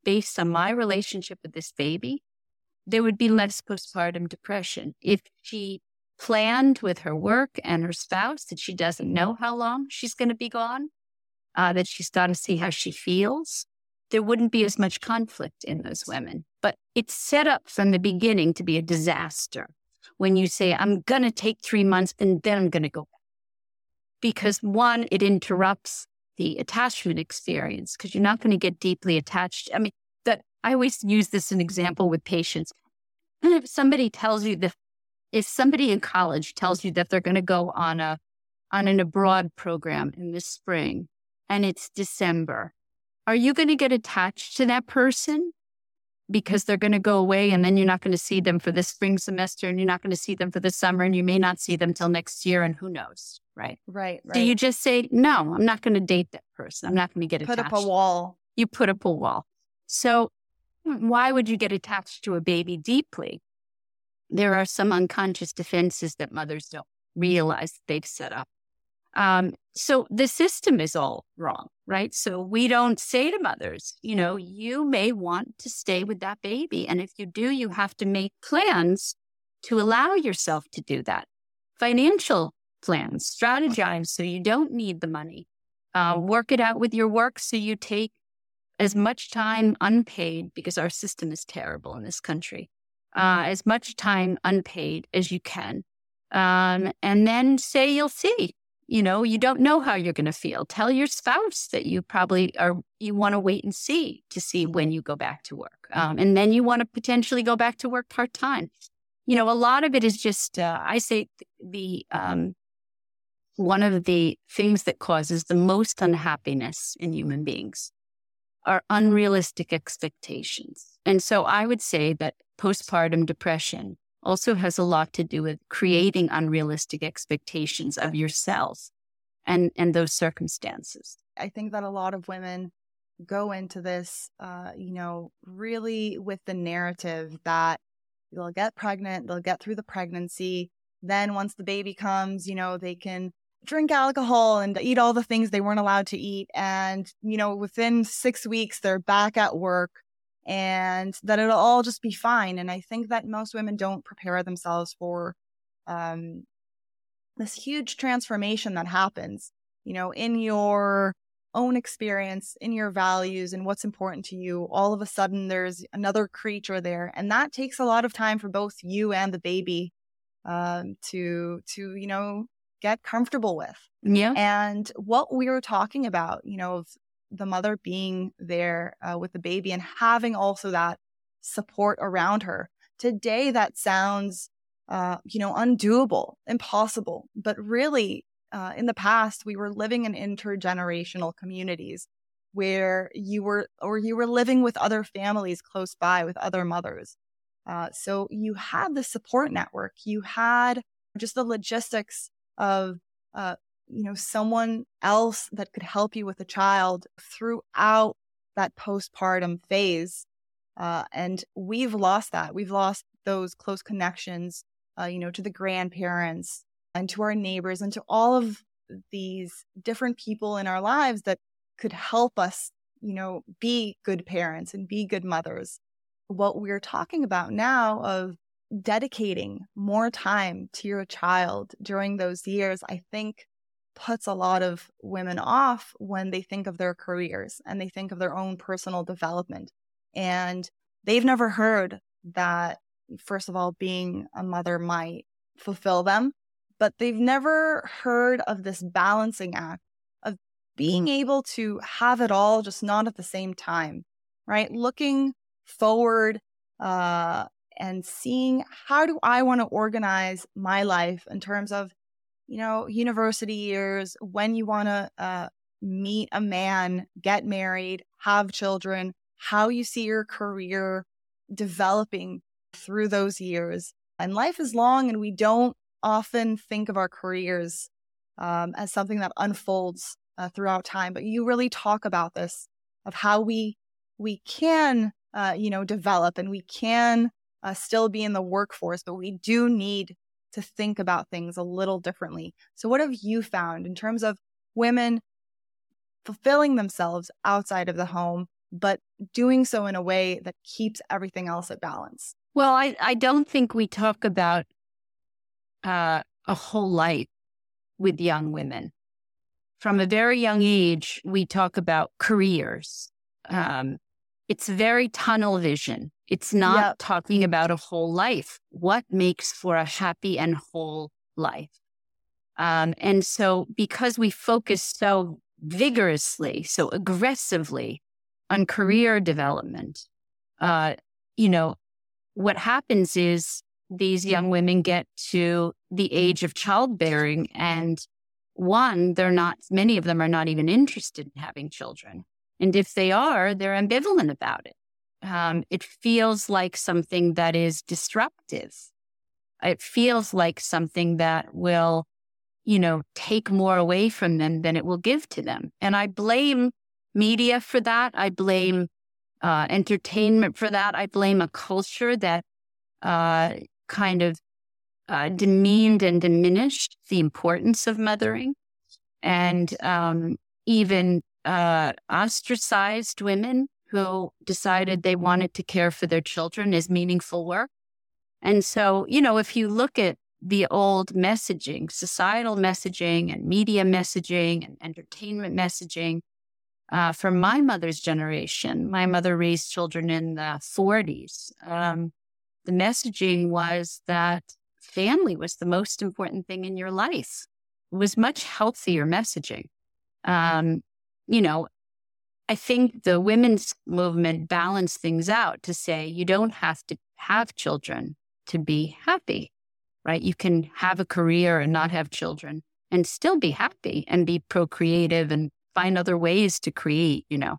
based on my relationship with this baby, there would be less postpartum depression. If she planned with her work and her spouse that she doesn't know how long she's going to be gone, uh, that she's got to see how she feels, there wouldn't be as much conflict in those women. But it's set up from the beginning to be a disaster when you say, I'm going to take three months and then I'm going to go back. Because one, it interrupts the attachment experience because you're not going to get deeply attached. I mean, I always use this as an example with patients. And if somebody tells you that, if somebody in college tells you that they're going to go on a, on an abroad program in the spring and it's December, are you going to get attached to that person because they're going to go away and then you're not going to see them for the spring semester and you're not going to see them for the summer and you may not see them till next year and who knows, right? Right. right. Do you just say, no, I'm not going to date that person. I'm not going to get put attached. Put up a wall. You put up a wall. So why would you get attached to a baby deeply? There are some unconscious defenses that mothers don't realize they've set up. Um, so the system is all wrong, right? So we don't say to mothers, you know, you may want to stay with that baby. And if you do, you have to make plans to allow yourself to do that. Financial plans, strategize so you don't need the money. Uh, work it out with your work so you take as much time unpaid, because our system is terrible in this country, uh, as much time unpaid as you can. Um, and then say you'll see. You know, you don't know how you're going to feel. Tell your spouse that you probably are, you want to wait and see to see when you go back to work. Um, and then you want to potentially go back to work part time. You know, a lot of it is just, uh, I say the, um, one of the things that causes the most unhappiness in human beings are unrealistic expectations. And so I would say that postpartum depression also has a lot to do with creating unrealistic expectations of yourself and, and those circumstances. I think that a lot of women go into this, uh, you know, really with the narrative that they'll get pregnant, they'll get through the pregnancy. Then once the baby comes, you know, they can drink alcohol and eat all the things they weren't allowed to eat. And, you know, within six weeks, they're back at work and that it'll all just be fine. And I think that most women don't prepare themselves for um, this huge transformation that happens, you know, in your own experience, in your values, and what's important to you. All of a sudden, there's another creature there. And that takes a lot of time for both you and the baby um, to, to, you know, get comfortable with. Yeah. And what we were talking about, you know, the mother being there uh, with the baby and having also that support around her. Today, that sounds, uh, you know, undoable, impossible. But really, uh, in the past, we were living in intergenerational communities where you were, or you were living with other families close by, with other mothers. Uh, so you had the support network, you had just the logistics of, uh, you know, someone else that could help you with a child throughout that postpartum phase. Uh, and we've lost that. We've lost those close connections uh, you know, to the grandparents and to our neighbors and to all of these different people in our lives that could help us, you know, be good parents and be good mothers. What we're talking about now of dedicating more time to your child during those years, I think puts a lot of women off when they think of their careers and they think of their own personal development. And they've never heard that, first of all, being a mother might fulfill them, but they've never heard of this balancing act of being able to have it all, just not at the same time, right? Looking forward uh, and seeing how do I want to organize my life in terms of, you know, university years, when you want to uh, meet a man, get married, have children, how you see your career developing through those years. And life is long, and we don't often think of our careers um, as something that unfolds uh, throughout time. But you really talk about this of how we we can, uh, you know, develop and we can uh, still be in the workforce, but we do need to think about things a little differently. So, what have you found in terms of women fulfilling themselves outside of the home, but doing so in a way that keeps everything else at balance? Well, I, I don't think we talk about uh, a whole life with young women. From a very young age, we talk about careers. Um, it's very tunnel vision. It's not yep. talking about a whole life. What makes for a happy and whole life? Um, and so, because we focus so vigorously, so aggressively on career development, uh, you know, what happens is these young women get to the age of childbearing and one, they're not, many of them are not even interested in having children. And if they are, they're ambivalent about it um, it feels like something that is disruptive. It feels like something that will, you know, take more away from them than it will give to them. And I blame media for that. I blame uh, entertainment for that. I blame a culture that uh, kind of uh, demeaned and diminished the importance of mothering and um, even uh, ostracized women who decided they wanted to care for their children as meaningful work. And so, you know, if you look at the old messaging, societal messaging and media messaging and entertainment messaging, uh, from my mother's generation, my mother raised children in the 40s. Um, the messaging was that family was the most important thing in your life. It was much healthier messaging. Um, you know, I think the women's movement balanced things out to say you don't have to have children to be happy, right? You can have a career and not have children and still be happy and be procreative and find other ways to create, you know.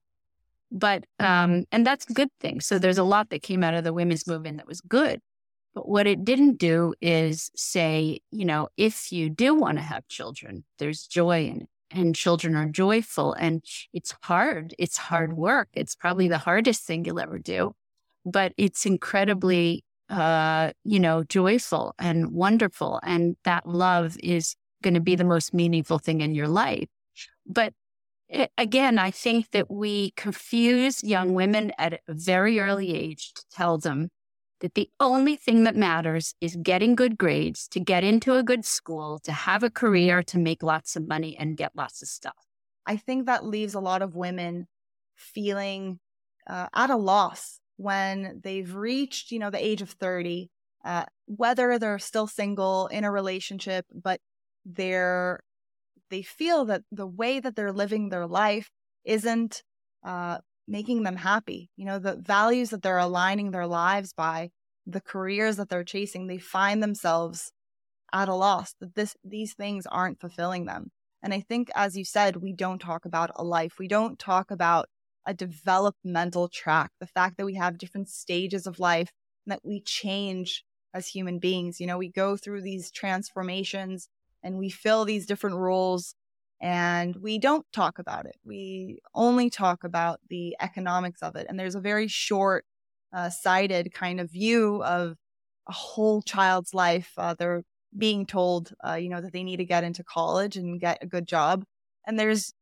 But, um, and that's a good thing. So there's a lot that came out of the women's movement that was good. But what it didn't do is say, you know, if you do want to have children, there's joy in it and children are joyful and it's hard. It's hard work. It's probably the hardest thing you'll ever do, but it's incredibly, uh, you know, joyful and wonderful. And that love is going to be the most meaningful thing in your life. But it, eh, again, I think that we confuse young women at a very early age to tell them that the only thing that matters is getting good grades, to get into a good school, to have a career, to make lots of money and get lots of stuff. I think that leaves a lot of women feeling uh, at a loss when they've reached, you know, the age of 30, uh, whether they're still single in a relationship, but they're, they feel that the way that they're living their life isn't uh, making them happy. You know, the values that they're aligning their lives by, the careers that they're chasing, they find themselves at a loss that this these things aren't fulfilling them. And I think as you said, we don't talk about a life. We don't talk about a developmental track, the fact that we have different stages of life and that we change as human beings. You know, we go through these transformations and we fill these different roles and we don't talk about it. We only talk about the economics of it. And there's a very short uh, sighted kind of view of a whole child's life. Uh, they're being told, uh, you know, that they need to get into college and get a good job. And there's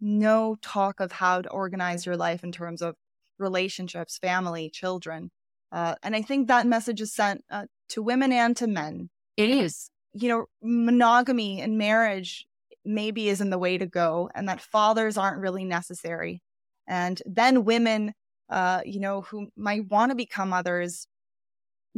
no talk of how to organize your life in terms of relationships, family, children. Uh, and I think that message is sent uh, to women and to men. It is. You know, monogamy and marriage maybe isn't the way to go, and that fathers aren't really necessary. And then women, uh, you know, who might want to become mothers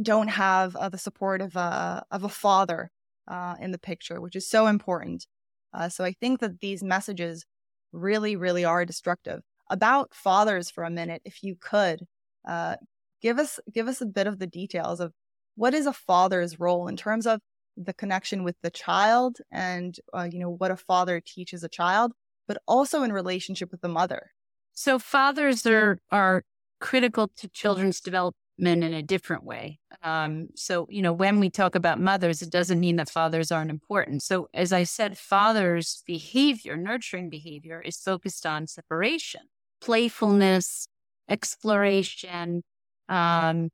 don't have uh, the support of a of a father uh, in the picture, which is so important. Uh, so I think that these messages really, really are destructive. About fathers for a minute, if you could, uh, give us give us a bit of the details of what is a father's role in terms of the connection with the child and uh, you know what a father teaches a child, but also in relationship with the mother. So fathers are are critical to children's development in a different way. Um, so, you know, when we talk about mothers, it doesn't mean that fathers aren't important. So, as I said, fathers' behavior, nurturing behavior, is focused on separation, playfulness, exploration, um,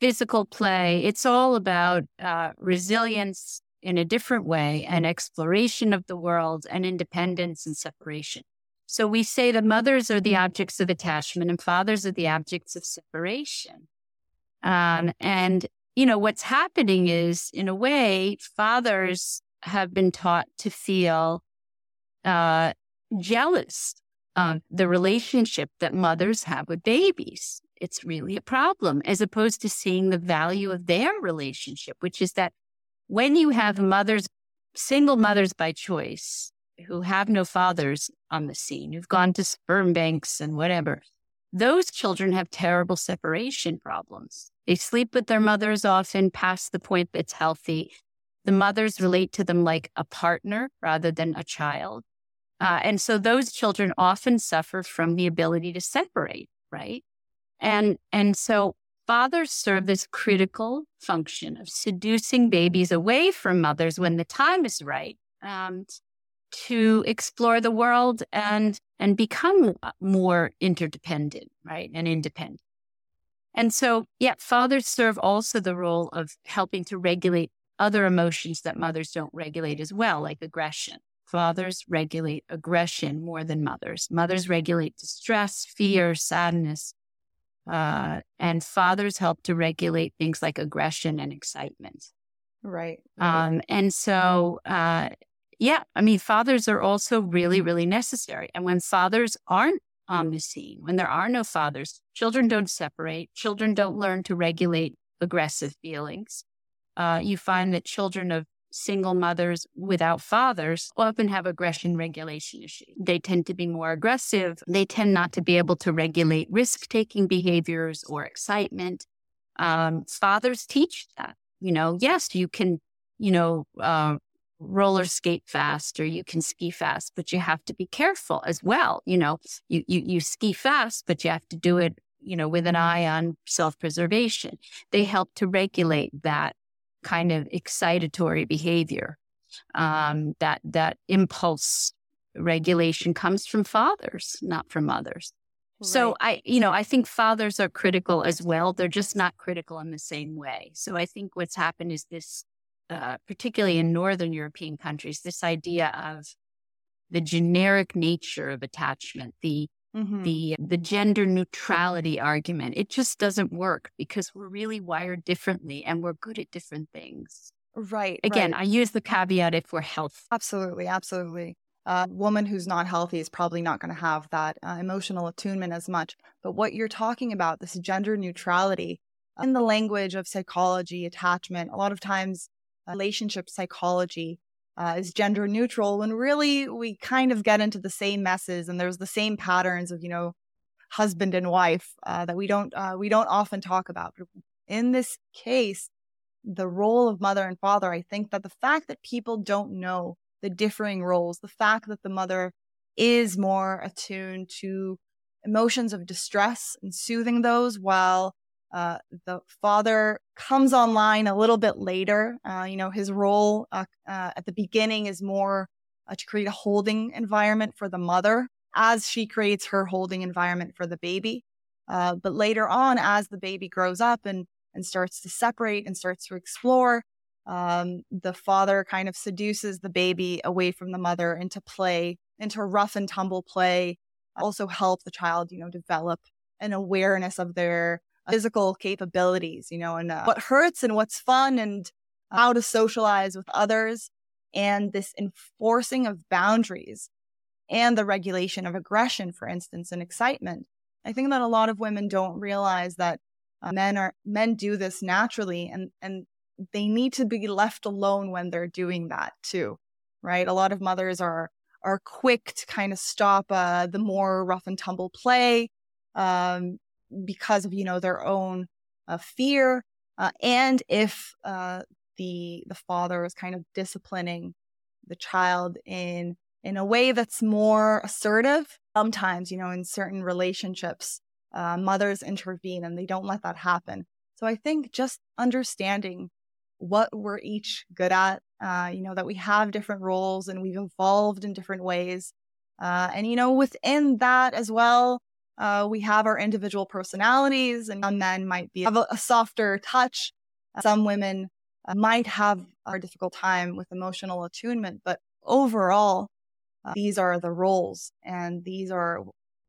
physical play. It's all about uh, resilience in a different way and exploration of the world and independence and separation. So we say that mothers are the objects of attachment and fathers are the objects of separation. Um, and, you know, what's happening is, in a way, fathers have been taught to feel uh, jealous of the relationship that mothers have with babies. It's really a problem, as opposed to seeing the value of their relationship, which is that when you have mothers, single mothers by choice, who have no fathers on the scene, who've gone to sperm banks and whatever, those children have terrible separation problems. They sleep with their mothers often past the point that's healthy. The mothers relate to them like a partner rather than a child. Uh, and so those children often suffer from the ability to separate, right? And, and so fathers serve this critical function of seducing babies away from mothers when the time is right. Um, to explore the world and and become more interdependent, right, and independent. And so, yeah, fathers serve also the role of helping to regulate other emotions that mothers don't regulate as well, like aggression. Fathers regulate aggression more than mothers. Mothers regulate distress, fear, sadness. Uh, and fathers help to regulate things like aggression and excitement. Right. right. Um, and so, uh, yeah, I mean, fathers are also really, really necessary. And when fathers aren't on the scene, when there are no fathers, children don't separate, children don't learn to regulate aggressive feelings. Uh, you find that children of single mothers without fathers often have aggression regulation issues. They tend to be more aggressive. They tend not to be able to regulate risk taking behaviors or excitement. Um, fathers teach that. You know, yes, you can, you know, uh, roller skate fast or you can ski fast, but you have to be careful as well. You know, you, you, you ski fast, but you have to do it, you know, with an eye on self preservation. They help to regulate that kind of excitatory behavior. Um, that, that impulse regulation comes from fathers, not from mothers. Right. So I, you know, I think fathers are critical as well. They're just not critical in the same way. So I think what's happened is this uh, particularly in Northern European countries, this idea of the generic nature of attachment, the mm-hmm. the the gender neutrality argument, it just doesn't work because we're really wired differently and we're good at different things. Right. Again, right. I use the caveat if we're healthy. Absolutely, absolutely. A woman who's not healthy is probably not going to have that uh, emotional attunement as much. But what you're talking about, this gender neutrality, in the language of psychology, attachment, a lot of times relationship psychology uh, is gender neutral when really we kind of get into the same messes and there's the same patterns of you know husband and wife uh, that we don't uh, we don't often talk about. In this case the role of mother and father i think that the fact that people don't know the differing roles the fact that the mother is more attuned to emotions of distress and soothing those while uh, the father comes online a little bit later. Uh, you know, his role uh, uh at the beginning is more uh, to create a holding environment for the mother as she creates her holding environment for the baby. Uh, but later on, as the baby grows up and, and starts to separate and starts to explore. Um, the father kind of seduces the baby away from the mother into play, into rough and tumble play. Also help the child, you know, develop an awareness of their physical capabilities, you know, and uh, what hurts and what's fun and how to socialize with others and this enforcing of boundaries and the regulation of aggression, for instance, and excitement. I think that a lot of women don't realize that uh, men are men do this naturally and and they need to be left alone when they're doing that too. Right? A lot of mothers are are quick to kind of stop uh, the more rough and tumble play um, because of you know their own uh, fear uh, and if uh, the the father is kind of disciplining the child in in a way that's more assertive. Sometimes, you know, in certain relationships, uh, mothers intervene and they don't let that happen. So I think just understanding what we're each good at, uh, you know, that we have different roles and we've evolved in different ways. Uh, and, you know, within that as well, uh, we have our individual personalities and some men might be have a, a softer touch. Some women uh, might have a difficult time with emotional attunement, but overall, uh, these are the roles and these are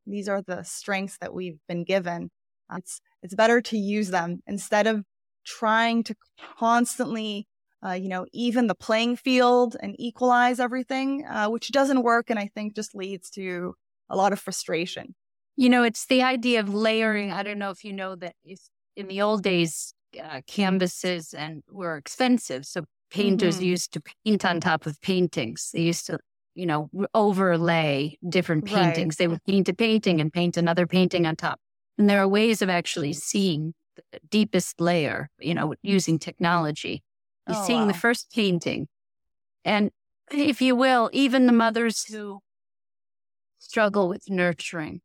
these are the strengths that we've been given. Uh, it's it's better to use them instead of trying to constantly, uh, you know, even the playing field and equalize everything, uh, which doesn't work, and I think just leads to a lot of frustration. You know, it's the idea of layering. I don't know if you know that in the old days, uh, canvases and were expensive. So painters mm-hmm. used to paint on top of paintings. They used to, you know, overlay different paintings. Right. They would paint a painting and paint another painting on top. And there are ways of actually seeing the deepest layer, you know, using technology. You're oh, seeing wow. the first painting. And if you will, even the mothers who struggle with nurturing,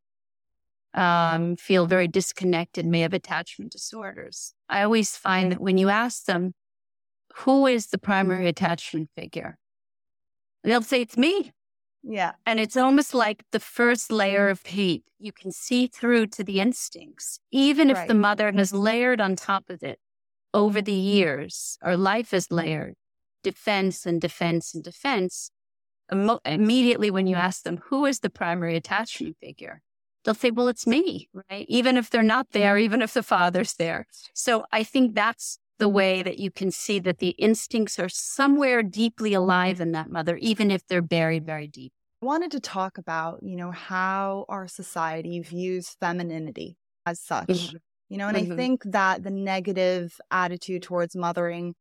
um, feel very disconnected, may have attachment disorders. I always find that when you ask them, who is the primary attachment figure? They'll say, it's me. Yeah. And it's almost like the first layer of paint. You can see through to the instincts, even if right. the mother has layered on top of it over the years, or life is layered defense and defense and defense. Immediately, when you ask them, who is the primary attachment figure? They'll say, well, it's me, right? Even if they're not there, even if the father's there. So I think that's the way that you can see that the instincts are somewhere deeply alive in that mother, even if they're buried very deep. I wanted to talk about, you know, how our society views femininity as such. Mm-hmm. You know, and mm-hmm. I think that the negative attitude towards mothering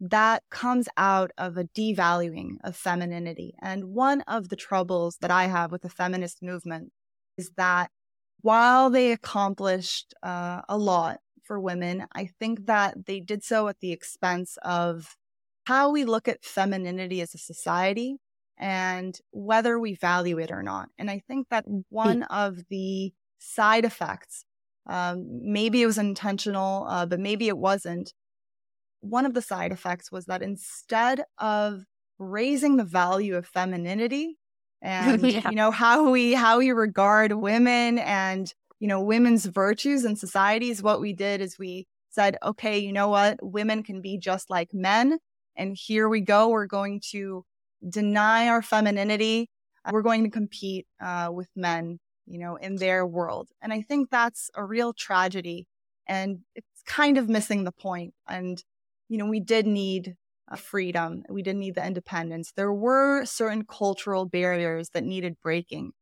that comes out of a devaluing of femininity. And one of the troubles that I have with the feminist movement is that while they accomplished uh, a lot for women, I think that they did so at the expense of how we look at femininity as a society and whether we value it or not. And I think that mm, one of the side effects, um, maybe it was intentional, uh, but maybe it wasn't. One of the side effects was that instead of raising the value of femininity, and yeah. you know how we how we regard women and you know women's virtues in societies what we did is we said okay you know what? Women can be just like men and here we go. We're going to deny our femininity. We're going to compete uh, with men you know in their world. And i think that's a real tragedy and it's kind of missing the point. And you know we did need freedom. We didn't need the independence. There were certain cultural barriers that needed breaking.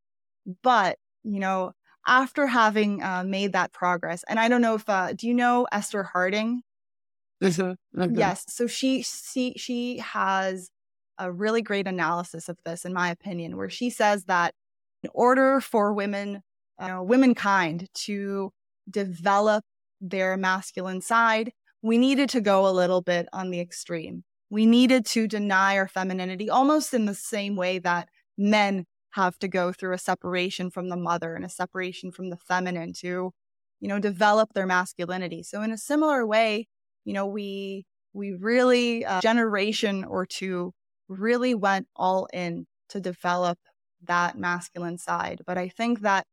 But, you know, after having uh, made that progress, and I don't know if, uh, do you know Esther Harding? Okay. Yes. So she, she, she has a really great analysis of this, in my opinion, where she says that in order for women, you know, womankind to develop their masculine side, we needed to go a little bit on the extreme we needed to deny our femininity almost in the same way that men have to go through a separation from the mother and a separation from the feminine to you know develop their masculinity so in a similar way you know we we really a uh, generation or two really went all in to develop that masculine side but i think that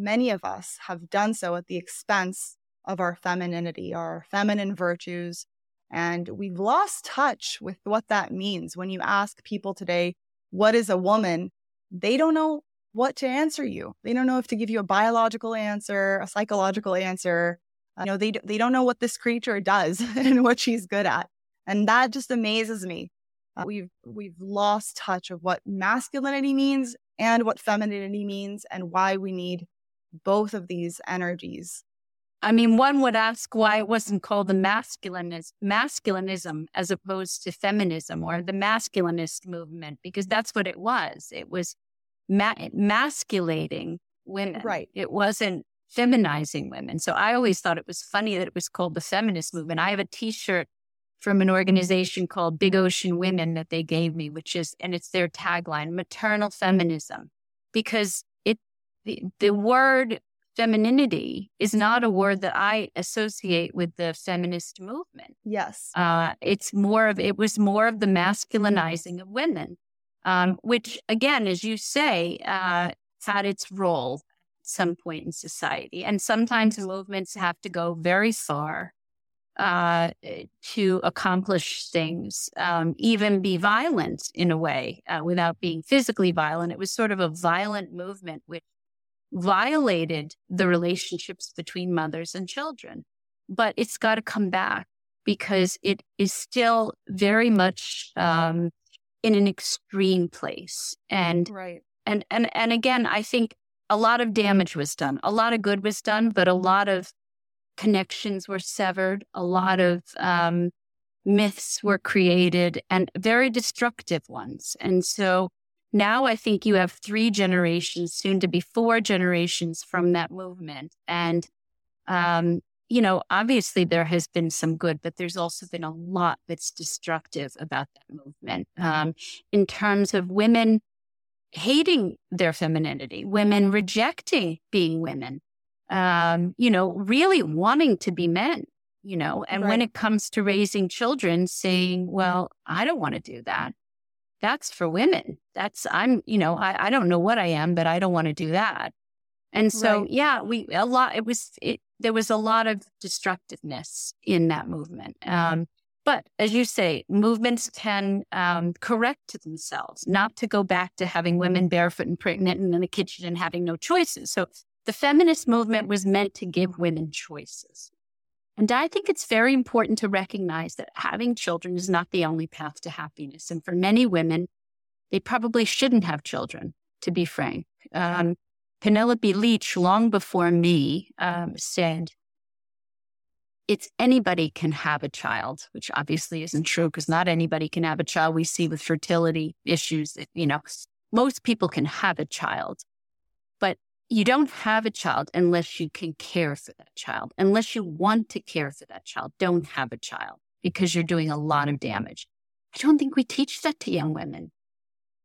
many of us have done so at the expense of our femininity, our feminine virtues. And we've lost touch with what that means. When you ask people today, what is a woman? They don't know what to answer you. They don't know if to give you a biological answer, a psychological answer. You know, they, they don't know what this creature does and what she's good at. And that just amazes me. Uh, we've, we've lost touch of what masculinity means and what femininity means and why we need both of these energies. I mean, one would ask why it wasn't called the masculinism, masculinism as opposed to feminism or the masculinist movement, because that's what it was. It was ma- masculating women. Right. It wasn't feminizing women. So I always thought it was funny that it was called the feminist movement. I have a T-shirt from an organization called Big Ocean Women that they gave me, which is, and it's their tagline, maternal feminism, because it, the, the word femininity is not a word that I associate with the feminist movement. Yes. Uh, it's more of, it was more of the masculinizing of women, um, which again, as you say, uh, had its role at some point in society. And sometimes movements have to go very far uh, to accomplish things, um, even be violent in a way uh, without being physically violent. It was sort of a violent movement which violated the relationships between mothers and children. But it's got to come back because it is still very much um, in an extreme place. And right. and and and again, I think a lot of damage was done. A lot of good was done, but a lot of connections were severed, a lot of um, myths were created, and very destructive ones. And so now I think you have three generations, soon to be four generations from that movement. And, um, you know, obviously there has been some good, but there's also been a lot that's destructive about that movement um, in terms of women hating their femininity, women rejecting being women, um, you know, really wanting to be men, you know, and right. when it comes to raising children, saying, well, I don't want to do that. That's for women. That's, I'm, you know, I, I don't know what I am, but I don't want to do that. And so, right. yeah, we, a lot, it was, it, there was a lot of destructiveness in that movement. Um, but as you say, movements can um, correct themselves, not to go back to having women barefoot and pregnant and in the kitchen and having no choices. So the feminist movement was meant to give women choices. And I think it's very important to recognize that having children is not the only path to happiness. And for many women, they probably shouldn't have children, to be frank. Um, Penelope Leach, long before me, um, said, it's anybody can have a child, which obviously isn't true because not anybody can have a child. We see with fertility issues, that, you know, most people can have a child, but you don't have a child unless you can care for that child. Unless you want to care for that child, don't have a child because you're doing a lot of damage. I don't think we teach that to young women.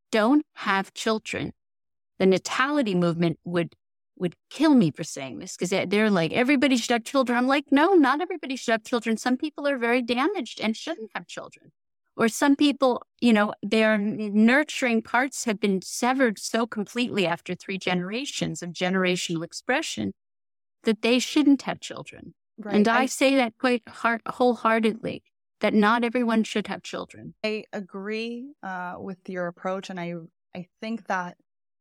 Don't have children. The natality movement would would kill me for saying this because they're like everybody should have children. I'm like, no, not everybody should have children. Some people are very damaged and shouldn't have children or some people, you know, their nurturing parts have been severed so completely after three generations of generational expression that they shouldn't have children. Right. And I, I say that quite heart, wholeheartedly that not everyone should have children. I agree uh, with your approach, and I I think that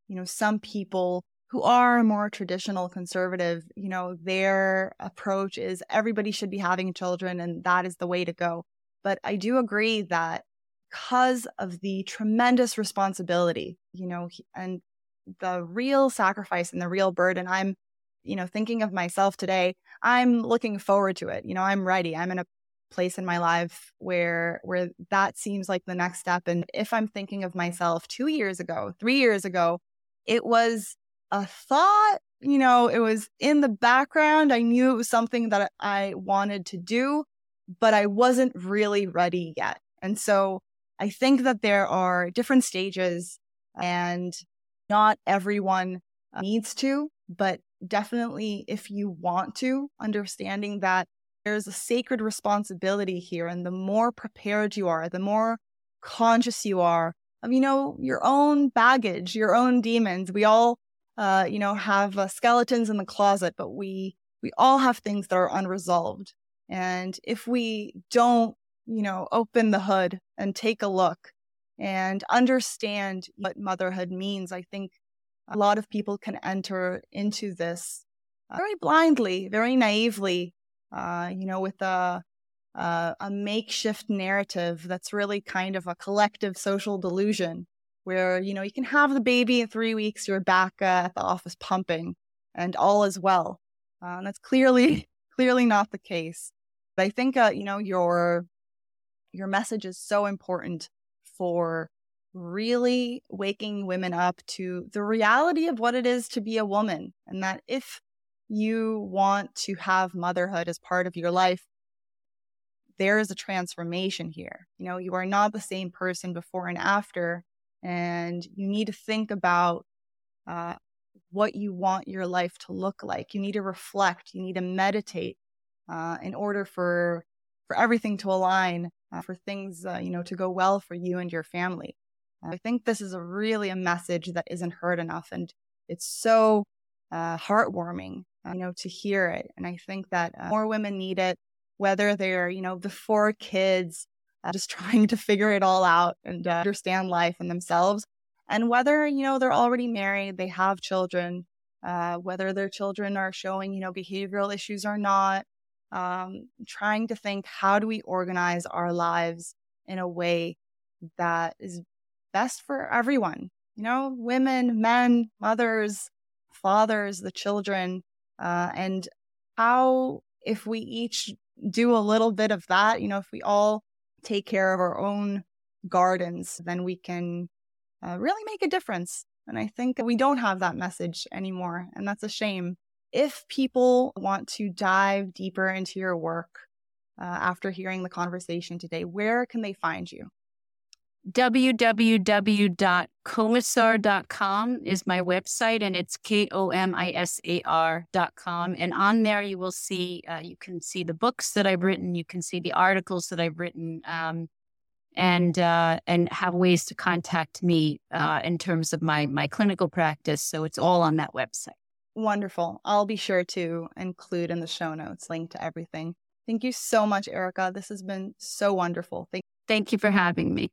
you know some people who are more traditional conservative, you know, their approach is everybody should be having children, and that is the way to go. But I do agree that because of the tremendous responsibility, you know, and the real sacrifice and the real burden, I'm, you know, thinking of myself today, I'm looking forward to it. You know, I'm ready. I'm in a place in my life where where that seems like the next step and if i'm thinking of myself 2 years ago 3 years ago it was a thought you know it was in the background i knew it was something that i wanted to do but I wasn't really ready yet. And so I think that there are different stages and not everyone needs to, but definitely if you want to, understanding that there's a sacred responsibility here. And the more prepared you are, the more conscious you are of, you know, your own baggage, your own demons. We all, uh, you know, have uh, skeletons in the closet, but we we all have things that are unresolved. And if we don't, you know, open the hood and take a look and understand what motherhood means, I think a lot of people can enter into this very blindly, very naively, uh, you know, with a, a, a makeshift narrative that's really kind of a collective social delusion where, you know, you can have the baby in three weeks, you're back uh, at the office pumping and all is well. Uh, and that's clearly, clearly not the case. But I think, uh, you know, your, your message is so important for really waking women up to the reality of what it is to be a woman. And that if you want to have motherhood as part of your life, there is a transformation here. You know, you are not the same person before and after, and you need to think about uh, what you want your life to look like. You need to reflect. You need to meditate uh, in order for for everything to align, uh, for things uh, you know to go well for you and your family. I think this is a really a message that isn't heard enough, and it's so uh, heartwarming uh, you know, to hear it. And I think that uh, more women need it, whether they're, you know, before kids, uh, just trying to figure it all out and understand life and themselves. And whether, you know, they're already married, they have children, uh, whether their children are showing, you know, behavioral issues or not, um, trying to think how do we organize our lives in a way that is best for everyone, you know, women, men, mothers, fathers, the children, uh, and how, if we each do a little bit of that, you know, if we all take care of our own gardens, then we can uh, really make a difference. And I think we don't have that message anymore. And that's a shame. If people want to dive deeper into your work uh, after hearing the conversation today, where can they find you? www.komisar.com is my website and it's k-o-m-i-s-a-r.com and on there you will see uh, you can see the books that i've written you can see the articles that i've written um, and uh, and have ways to contact me uh, in terms of my my clinical practice. So it's all on that website. Wonderful. I'll be sure to include in the show notes link to everything. Thank you so much erica. This has been so wonderful. Thank, thank you for having me